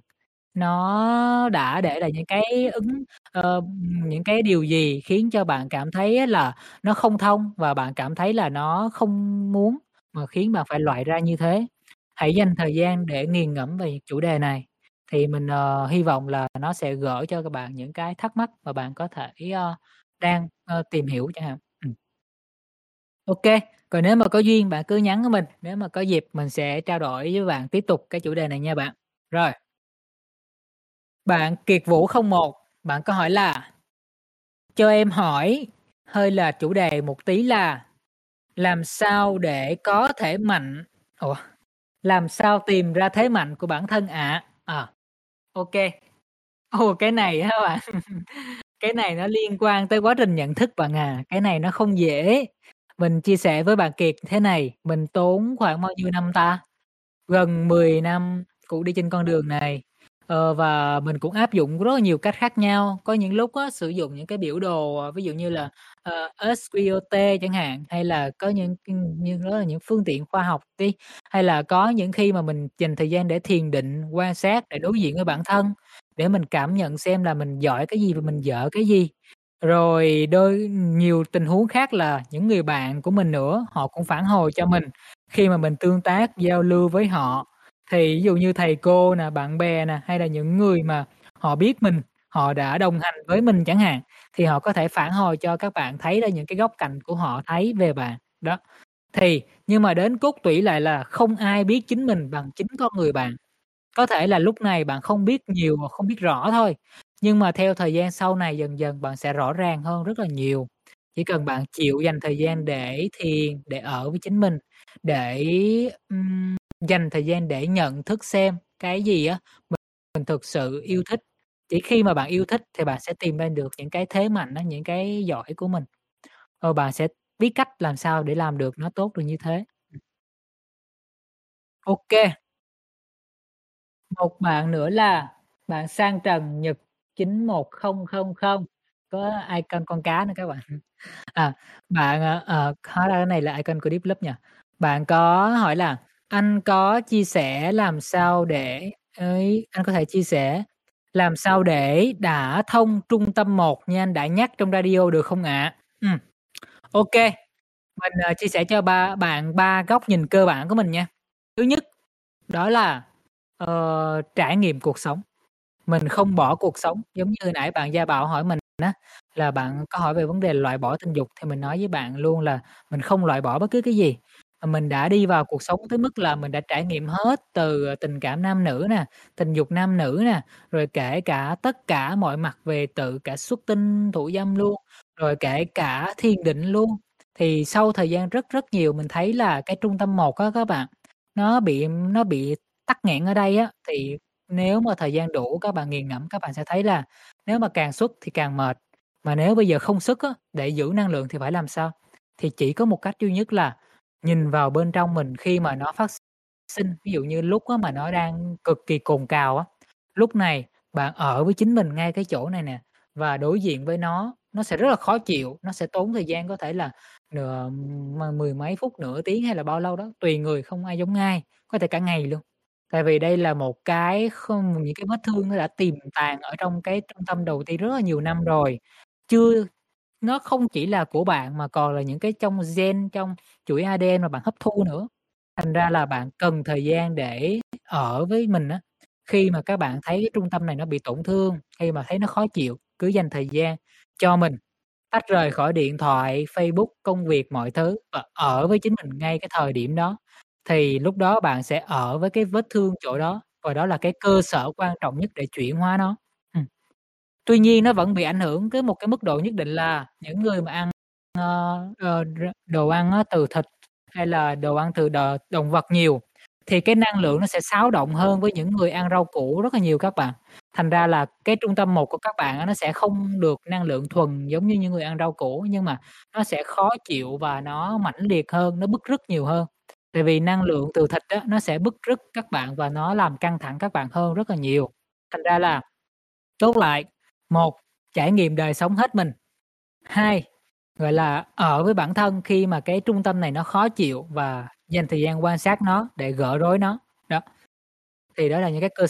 Nó đã để lại những cái ứng uh, những cái điều gì khiến cho bạn cảm thấy là nó không thông và bạn cảm thấy là nó không muốn mà khiến bạn phải loại ra như thế? Hãy dành thời gian để nghiền ngẫm về chủ đề này, thì mình, uh, hy vọng là nó sẽ gỡ cho các bạn những cái thắc mắc mà bạn có thể, uh, đang, uh, tìm hiểu chẳng hạn. OK. Còn nếu mà có duyên bạn cứ nhắn với mình, nếu mà có dịp mình sẽ trao đổi với bạn tiếp tục cái chủ đề này nha bạn. Rồi. Bạn Kiệt Vũ 01, bạn có hỏi là Cho em hỏi hơi là chủ đề một tí là làm sao để có thể mạnh ủa, làm sao tìm ra thế mạnh của bản thân ạ? À? à, OK, Ồ, cái này hả bạn, cái này nó liên quan tới quá trình nhận thức bạn à, cái này nó không dễ. Mình chia sẻ với bạn Kiệt thế này, mình tốn khoảng bao nhiêu năm ta? Gần 10 năm cũng đi trên con đường này, ờ, và mình cũng áp dụng rất là nhiều cách khác nhau. Có những lúc á, sử dụng những cái biểu đồ, ờ, ví dụ như là, ờ, SQOT chẳng hạn, hay là có những, những như đó là những phương tiện khoa học đi, hay là có những khi mà mình dành thời gian để thiền định, quan sát để đối diện với bản thân, để mình cảm nhận xem là mình giỏi cái gì và mình dở cái gì. Rồi đôi nhiều tình huống khác là những người bạn của mình nữa, họ cũng phản hồi cho mình khi mà mình tương tác, giao lưu với họ. Thì ví dụ như thầy cô nè, bạn bè nè, hay là những người mà họ biết mình, họ đã đồng hành với mình chẳng hạn, thì họ có thể phản hồi cho các bạn thấy ra những cái góc cạnh của họ thấy về bạn. Đó, thì nhưng mà đến cốt tủy lại là không ai biết chính mình bằng chính con người bạn. Có thể là lúc này bạn không biết nhiều và không biết rõ thôi, nhưng mà theo thời gian sau này dần dần bạn sẽ rõ ràng hơn rất là nhiều. Chỉ cần bạn chịu dành thời gian để thiền, để ở với chính mình, để, ừm dành thời gian để nhận thức xem cái gì á mình, mình thực sự yêu thích. Chỉ khi mà bạn yêu thích thì bạn sẽ tìm ra được những cái thế mạnh đó những cái giỏi của mình. Rồi bạn sẽ biết cách làm sao để làm được nó tốt được như thế. ok Một bạn nữa là bạn Sang Trần Nhật 91000 có icon con cá nữa các bạn. À, bạn, uh, hóa ra cái này là icon của Deep lớp nhỉ? Bạn có hỏi là "Anh có chia sẻ làm sao để ấy anh có thể chia sẻ làm sao để đã thông trung tâm 1 như anh đã nhắc trong radio được không ạ?" À? Ừ. Ok. mình, uh, chia sẻ cho ba bạn ba góc nhìn cơ bản của mình nha. Thứ nhất đó là, uh, trải nghiệm cuộc sống. Mình không bỏ cuộc sống, giống như nãy bạn Gia Bảo hỏi mình á, là bạn có hỏi về vấn đề loại bỏ tình dục thì mình nói với bạn luôn là mình không loại bỏ bất cứ cái gì, À, mình đã đi vào cuộc sống tới mức là mình đã trải nghiệm hết từ, ờ, tình cảm nam nữ nè, tình dục nam nữ nè, rồi kể cả tất cả mọi mặt về tự cả xuất tinh, thủ dâm luôn, rồi kể cả thiền định luôn. Thì sau thời gian rất rất nhiều mình thấy là cái trung tâm một á các bạn, nó bị nó bị tắc nghẽn ở đây á, thì nếu mà thời gian đủ các bạn nghiền ngẫm các bạn sẽ thấy là nếu mà càng xuất thì càng mệt, mà nếu bây giờ không xuất á, để giữ năng lượng thì phải làm sao? Thì chỉ có một cách duy nhất là nhìn vào bên trong mình khi mà nó phát sinh, ví dụ như lúc mà nó đang cực kỳ cồn cào á, lúc này bạn ở với chính mình ngay cái chỗ này nè và đối diện với nó, nó sẽ rất là khó chịu, nó sẽ tốn thời gian có thể là nửa mười mấy phút, nửa tiếng hay là bao lâu đó, tùy người không ai giống ai, có thể cả ngày luôn. Tại vì đây là một cái không những cái vết thương nó đã tiềm tàng ở trong cái trung tâm đầu tiên rất là nhiều năm rồi, chưa nó không chỉ là của bạn mà còn là những cái trong gen, trong chuỗi ADN mà bạn hấp thu nữa. Thành ra là bạn cần thời gian để ở với mình á. Khi mà các bạn thấy cái trung tâm này nó bị tổn thương, khi mà thấy nó khó chịu, cứ dành thời gian cho mình, tách rời khỏi điện thoại, Facebook, công việc, mọi thứ và ở với chính mình ngay cái thời điểm đó. Thì lúc đó bạn sẽ ở với cái vết thương chỗ đó, và đó là cái cơ sở quan trọng nhất để chuyển hóa nó. Tuy nhiên nó vẫn bị ảnh hưởng tới một cái mức độ nhất định là những người mà ăn, uh, đồ ăn từ thịt hay là đồ ăn từ đồ động vật nhiều, thì cái năng lượng nó sẽ xáo động hơn với những người ăn rau củ rất là nhiều các bạn. Thành ra là cái trung tâm một của các bạn nó sẽ không được năng lượng thuần giống như những người ăn rau củ, nhưng mà nó sẽ khó chịu và nó mãnh liệt hơn, nó bức rứt nhiều hơn. Tại vì năng lượng từ thịt đó, nó sẽ bức rứt các bạn và nó làm căng thẳng các bạn hơn rất là nhiều. Thành ra là chốt lại, một trải nghiệm đời sống hết mình. hai gọi là, ở với bản thân khi mà cái trung tâm này nó khó chịu và dành thời gian quan sát nó để gỡ rối nó. Đó. Thì đó là những cái cơ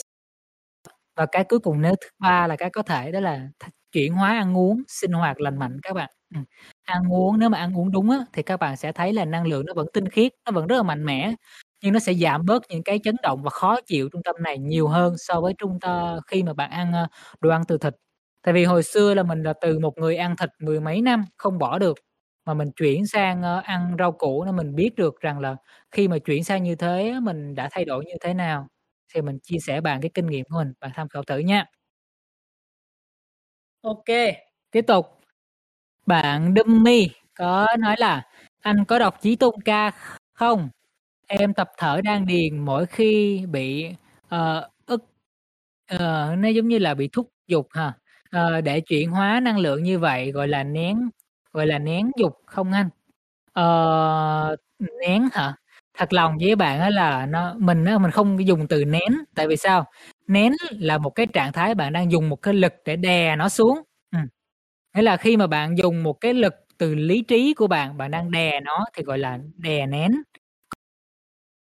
và cái cuối cùng nếu thứ ba là cái có thể đó là chuyển hóa ăn uống, sinh hoạt lành mạnh các bạn. ừ. ăn uống nếu mà ăn uống đúng á, thì các bạn sẽ thấy là năng lượng nó vẫn tinh khiết, nó vẫn rất là mạnh mẽ, nhưng nó sẽ giảm bớt những cái chấn động và khó chịu trung tâm này nhiều hơn so với trung tâm khi mà bạn ăn, ờ, đồ ăn từ thịt. Tại vì hồi xưa là mình là từ một người ăn thịt mười mấy năm không bỏ được, mà mình chuyển sang, ờ, ăn rau củ nên mình biết được rằng là khi mà chuyển sang như thế mình đã thay đổi như thế nào. Thì mình chia sẻ bạn cái kinh nghiệm của mình, bạn tham khảo thử nha. ok tiếp tục. Bạn Dummy có nói là "Anh có đọc Chí Tôn Ca không? Em tập thở đan điền mỗi khi bị, uh, ức uh, nó giống như là bị thúc giục hả? Ờ, để chuyển hóa năng lượng như vậy gọi là nén gọi là nén dục không anh?" Ờ, nén hả? Thật lòng với bạn á là nó mình á, mình không dùng từ nén, tại vì sao? Nén là một cái trạng thái bạn đang dùng một cái lực để đè nó xuống. Ừm. Nghĩa là khi mà bạn dùng một cái lực từ lý trí của bạn, bạn đang đè nó thì gọi là đè nén.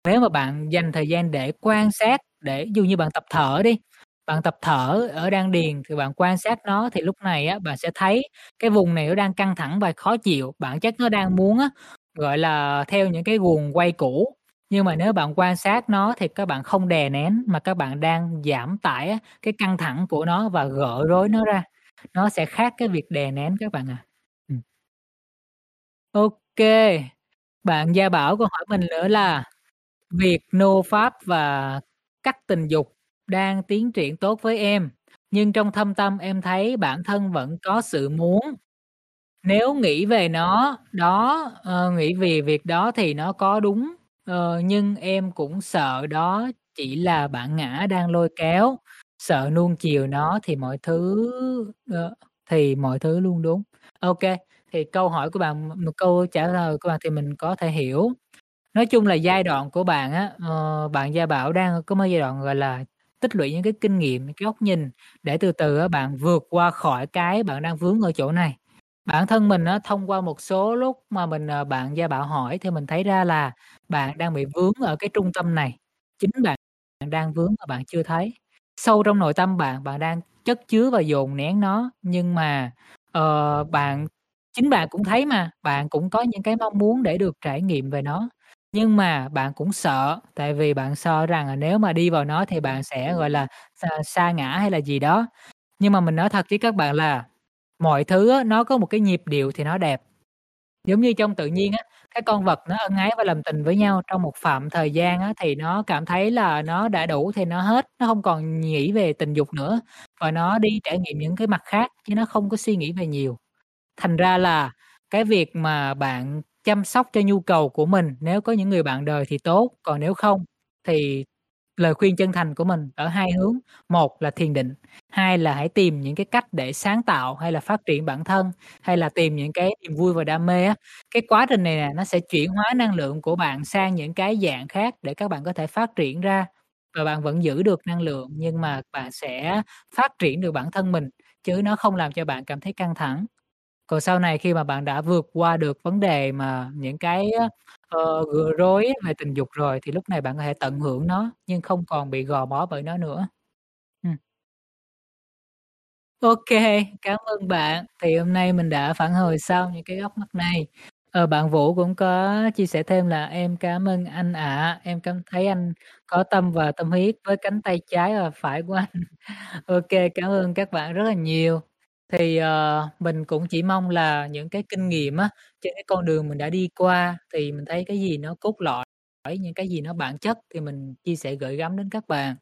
Nếu mà bạn dành thời gian để quan sát, để ví dụ như bạn tập thở đi, bạn tập thở ở đan điền thì bạn quan sát nó thì lúc này á, bạn sẽ thấy cái vùng này nó đang căng thẳng và khó chịu, bản chất nó đang muốn á, gọi là, theo những cái guồng quay cũ. Nhưng mà nếu bạn quan sát nó thì các bạn không đè nén mà các bạn đang giảm tải á, cái căng thẳng của nó và gỡ rối nó ra. Nó sẽ khác cái việc đè nén các bạn à. Ừ. ok. Bạn Gia Bảo có hỏi mình nữa là "Việc nô pháp và cắt tình dục đang tiến triển tốt với em, nhưng trong thâm tâm em thấy bản thân vẫn có sự muốn. Nếu nghĩ về nó đó, uh, nghĩ về việc đó thì nó có đúng uh, nhưng em cũng sợ đó chỉ là bản ngã đang lôi kéo, sợ nuông chiều nó thì mọi thứ uh, thì mọi thứ luôn đúng. ok thì câu hỏi của bạn một câu trả lời của bạn thì mình có thể hiểu. Nói chung là giai đoạn của bạn á, uh, bạn gia bảo đang có một giai đoạn, gọi là, tích lũy những cái kinh nghiệm, những cái góc nhìn để từ từ á bạn vượt qua khỏi cái bạn đang vướng ở chỗ này. Bản thân mình thông qua một số lúc mà mình, ờ, bạn gia bảo hỏi thì mình thấy ra là bạn đang bị vướng ở cái trung tâm này, chính bạn đang vướng mà bạn chưa thấy. Sâu trong nội tâm bạn, bạn đang chất chứa và dồn nén nó, nhưng mà, uh, bạn chính bạn cũng thấy mà, bạn cũng có những cái mong muốn để được trải nghiệm về nó, nhưng mà bạn cũng sợ, tại vì bạn sợ rằng là nếu mà đi vào nó thì bạn sẽ, gọi là, sa sa ngã hay là gì đó. Nhưng mà mình nói thật với các bạn là mọi thứ á, nó có một cái nhịp điệu thì nó đẹp. Giống như trong tự nhiên á, các con vật nó ân ái và làm tình với nhau trong một phạm thời gian á, thì nó cảm thấy là nó đã đủ thì nó hết, nó hông còn nghĩ về tình dục nữa và nó đi trải nghiệm những cái mặt khác chứ nó không có suy nghĩ về nhiều. Thành ra là cái việc mà bạn chăm sóc cho nhu cầu của mình, nếu có những người bạn đời thì tốt, còn nếu không thì lời khuyên chân thành của mình ở hai hướng, một là thiền định, hai là hãy tìm những cái cách để sáng tạo hay là phát triển bản thân, hay là tìm những cái niềm vui và đam mê á. Cái quá trình này nè, nó sẽ chuyển hóa năng lượng của bạn sang những cái dạng khác để các bạn có thể phát triển ra và bạn vẫn giữ được năng lượng, nhưng mà bạn sẽ phát triển được bản thân mình, chứ nó không làm cho bạn cảm thấy căng thẳng. Còn sau này khi mà bạn đã vượt qua được vấn đề mà những cái á, ờ, rối về tình dục rồi thì lúc này bạn có thể tận hưởng nó, nhưng không còn bị gò bó bởi nó nữa. Ừm. Ô kê, cảm ơn bạn. Thì hôm nay mình đã phản hồi xong những cái góc mắt này. Ờ, bạn Vũ cũng có chia sẻ thêm là "Em cảm ơn anh ạ, em cảm thấy anh có tâm và tâm huyết với cánh tay trái và phải của anh." Ô kê, cảm ơn các bạn rất là nhiều. Thì, ờ, mình cũng chỉ mong là những cái kinh nghiệm á, trên cái con đường mình đã đi qua thì mình thấy cái gì nó cốt lõi, những cái gì nó bản chất thì mình chia sẻ gửi gắm đến các bạn.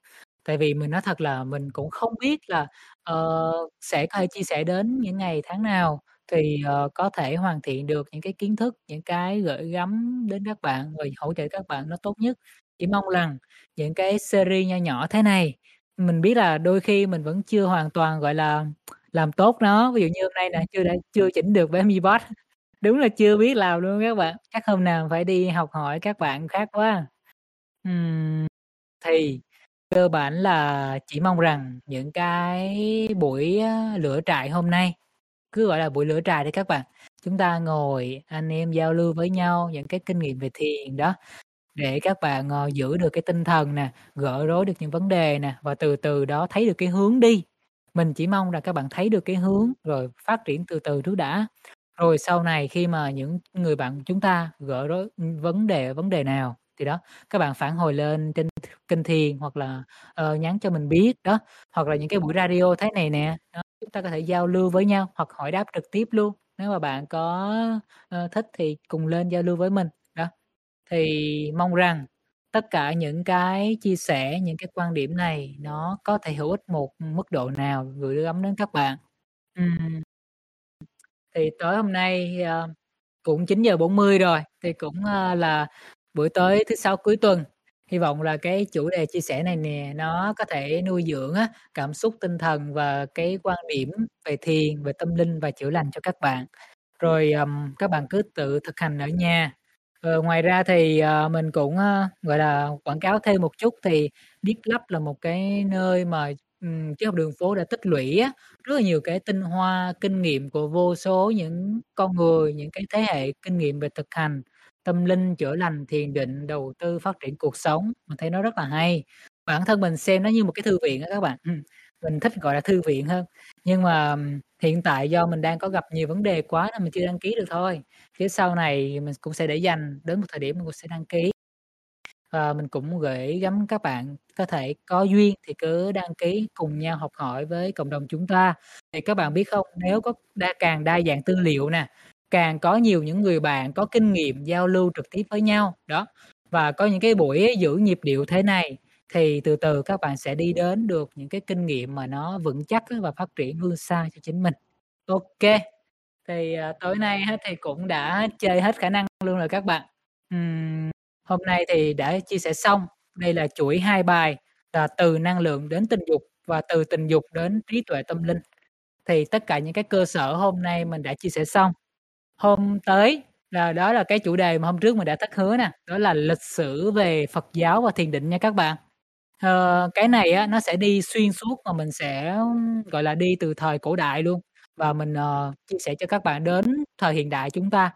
Tại vì mình nói thật là mình cũng không biết là, ờ, sẽ có thể chia sẻ đến những ngày tháng nào thì, ờ, có thể hoàn thiện được những cái kiến thức, những cái gửi gắm đến các bạn và hỗ trợ các bạn nó tốt nhất. Chỉ mong rằng những cái series nho nhỏ thế này, mình biết là đôi khi mình vẫn chưa hoàn toàn, gọi là, làm tốt nó, ví dụ như hôm nay nè, chưa đã chưa chỉnh được với MuseBot, đúng là chưa biết làm luôn các bạn, chắc hôm nào phải đi học hỏi các bạn khác quá. Ừm, thì cơ bản là chỉ mong rằng những cái buổi lửa trại hôm nay, cứ gọi là buổi lửa trại đi các bạn, chúng ta ngồi anh em giao lưu với nhau những cái kinh nghiệm về thiền đó, để các bạn, ờ, giữ được cái tinh thần nè, gỡ rối được những vấn đề nè và từ từ đó thấy được cái hướng đi. Mình chỉ mong là các bạn thấy được cái hướng rồi phát triển từ từ trước đã. Rồi sau này khi mà những người bạn chúng ta gỡ rối, ừ, vấn đề vấn đề nào thì đó, các bạn phản hồi lên trên kênh thiền hoặc là, uh, nhắn cho mình biết, đó, hoặc là những cái buổi radio thế này nè, đó, chúng ta có thể giao lưu với nhau hoặc hỏi đáp trực tiếp luôn. Nếu mà bạn có, uh, thích thì cùng lên giao lưu với mình, đó. Thì mong rằng tất cả những cái chia sẻ, những cái quan điểm này nó có thể hữu ích một mức độ nào gửi gắm đến các bạn. Ừm. Thì tối hôm nay, ờ, cũng 9:40 rồi, thì cũng, ơ, là buổi tối thứ Sáu cuối tuần. Hy vọng là cái chủ đề chia sẻ này nè, nó có thể nuôi dưỡng á, cảm xúc tinh thần và cái quan điểm về thiền, về tâm linh và chữa lành cho các bạn. Rồi, ừm, các bạn cứ tự thực hành ở nhà. Ờ, ngoài ra thì, ờ, mình cũng, ơ, gọi là, quảng cáo thêm một chút thì Deep Lab là một cái nơi mà, ừm, triết học đường phố đã tích lũy á, rất là nhiều cái tinh hoa, kinh nghiệm của vô số những con người, những cái thế hệ kinh nghiệm về thực hành, tâm linh, chữa lành, thiền định, đầu tư, phát triển cuộc sống. Mình thấy nó rất là hay. Bản thân mình xem nó như một cái thư viện á các bạn, ừm, mình thích gọi là thư viện hơn. Nhưng mà hiện tại do mình đang có gặp nhiều vấn đề quá nên mình chưa đăng ký được thôi, chứ sau này mình cũng sẽ để dành đến một thời điểm mình cũng sẽ đăng ký. và mình cũng gửi gắm các bạn có thể có duyên thì cứ đăng ký cùng nhau học hỏi với cộng đồng chúng ta. Thì các bạn biết không, nếu có đa càng đa dạng tư liệu nè, càng có nhiều những người bạn có kinh nghiệm giao lưu trực tiếp với nhau, đó, và có những cái buổi giữ nhịp điệu thế này thì từ từ các bạn sẽ đi đến được những cái kinh nghiệm mà nó vững chắc và phát triển vươn xa cho chính mình. Ok, thì, à, tối nay thì cũng đã chơi hết khả năng luôn rồi các bạn. Hôm nay thì đã chia sẻ xong. Đây là chuỗi hai bài là từ năng lượng đến tình dục và từ tình dục đến trí tuệ tâm linh. Thì tất cả những cái cơ sở hôm nay mình đã chia sẻ xong. Hôm tới là đó là cái chủ đề mà hôm trước mình đã thất hứa nè, đó là lịch sử về Phật giáo và thiền định nha các bạn. Ờ, cái này á, nó sẽ đi xuyên suốt mà mình sẽ, gọi là, đi từ thời cổ đại luôn và mình, ờ, chia sẻ cho các bạn đến thời hiện đại chúng ta,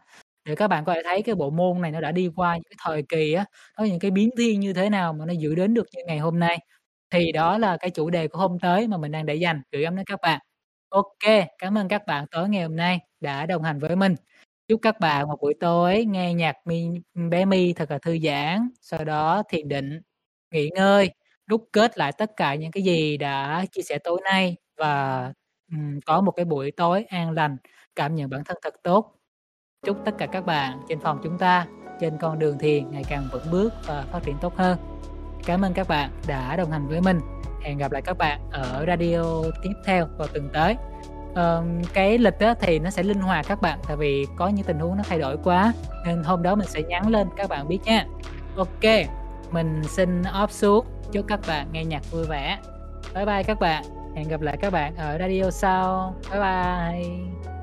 để các bạn có thể thấy cái bộ môn này nó đã đi qua những cái thời kỳ á, có những cái biến thiên như thế nào mà nó giữ đến được như ngày hôm nay. Thì đó là cái chủ đề của hôm tới mà mình đang để dành gửi gắm đến các bạn. OK, cảm ơn các bạn tối ngày hôm nay đã đồng hành với mình. Chúc các bạn một buổi tối nghe nhạc mi bé mi thật là thư giãn, sau đó thiền định, nghỉ ngơi, đúc kết lại tất cả những cái gì đã chia sẻ tối nay và, um, có một cái buổi tối an lành, cảm nhận bản thân thật tốt. Chúc tất cả các bạn trên phòng chúng ta trên con đường thiền ngày càng vững bước và phát triển tốt hơn. Cảm ơn các bạn đã đồng hành với mình. Hẹn gặp lại các bạn ở radio tiếp theo vào tuần tới. Ờ, cái lịch đó thì nó sẽ linh hoạt các bạn, tại vì có những tình huống nó thay đổi quá, nên hôm đó mình sẽ nhắn lên các bạn biết nha. OK, mình xin off xuống, chúc các bạn nghe nhạc vui vẻ. Bye bye các bạn, hẹn gặp lại các bạn ở radio sau. Bye bye.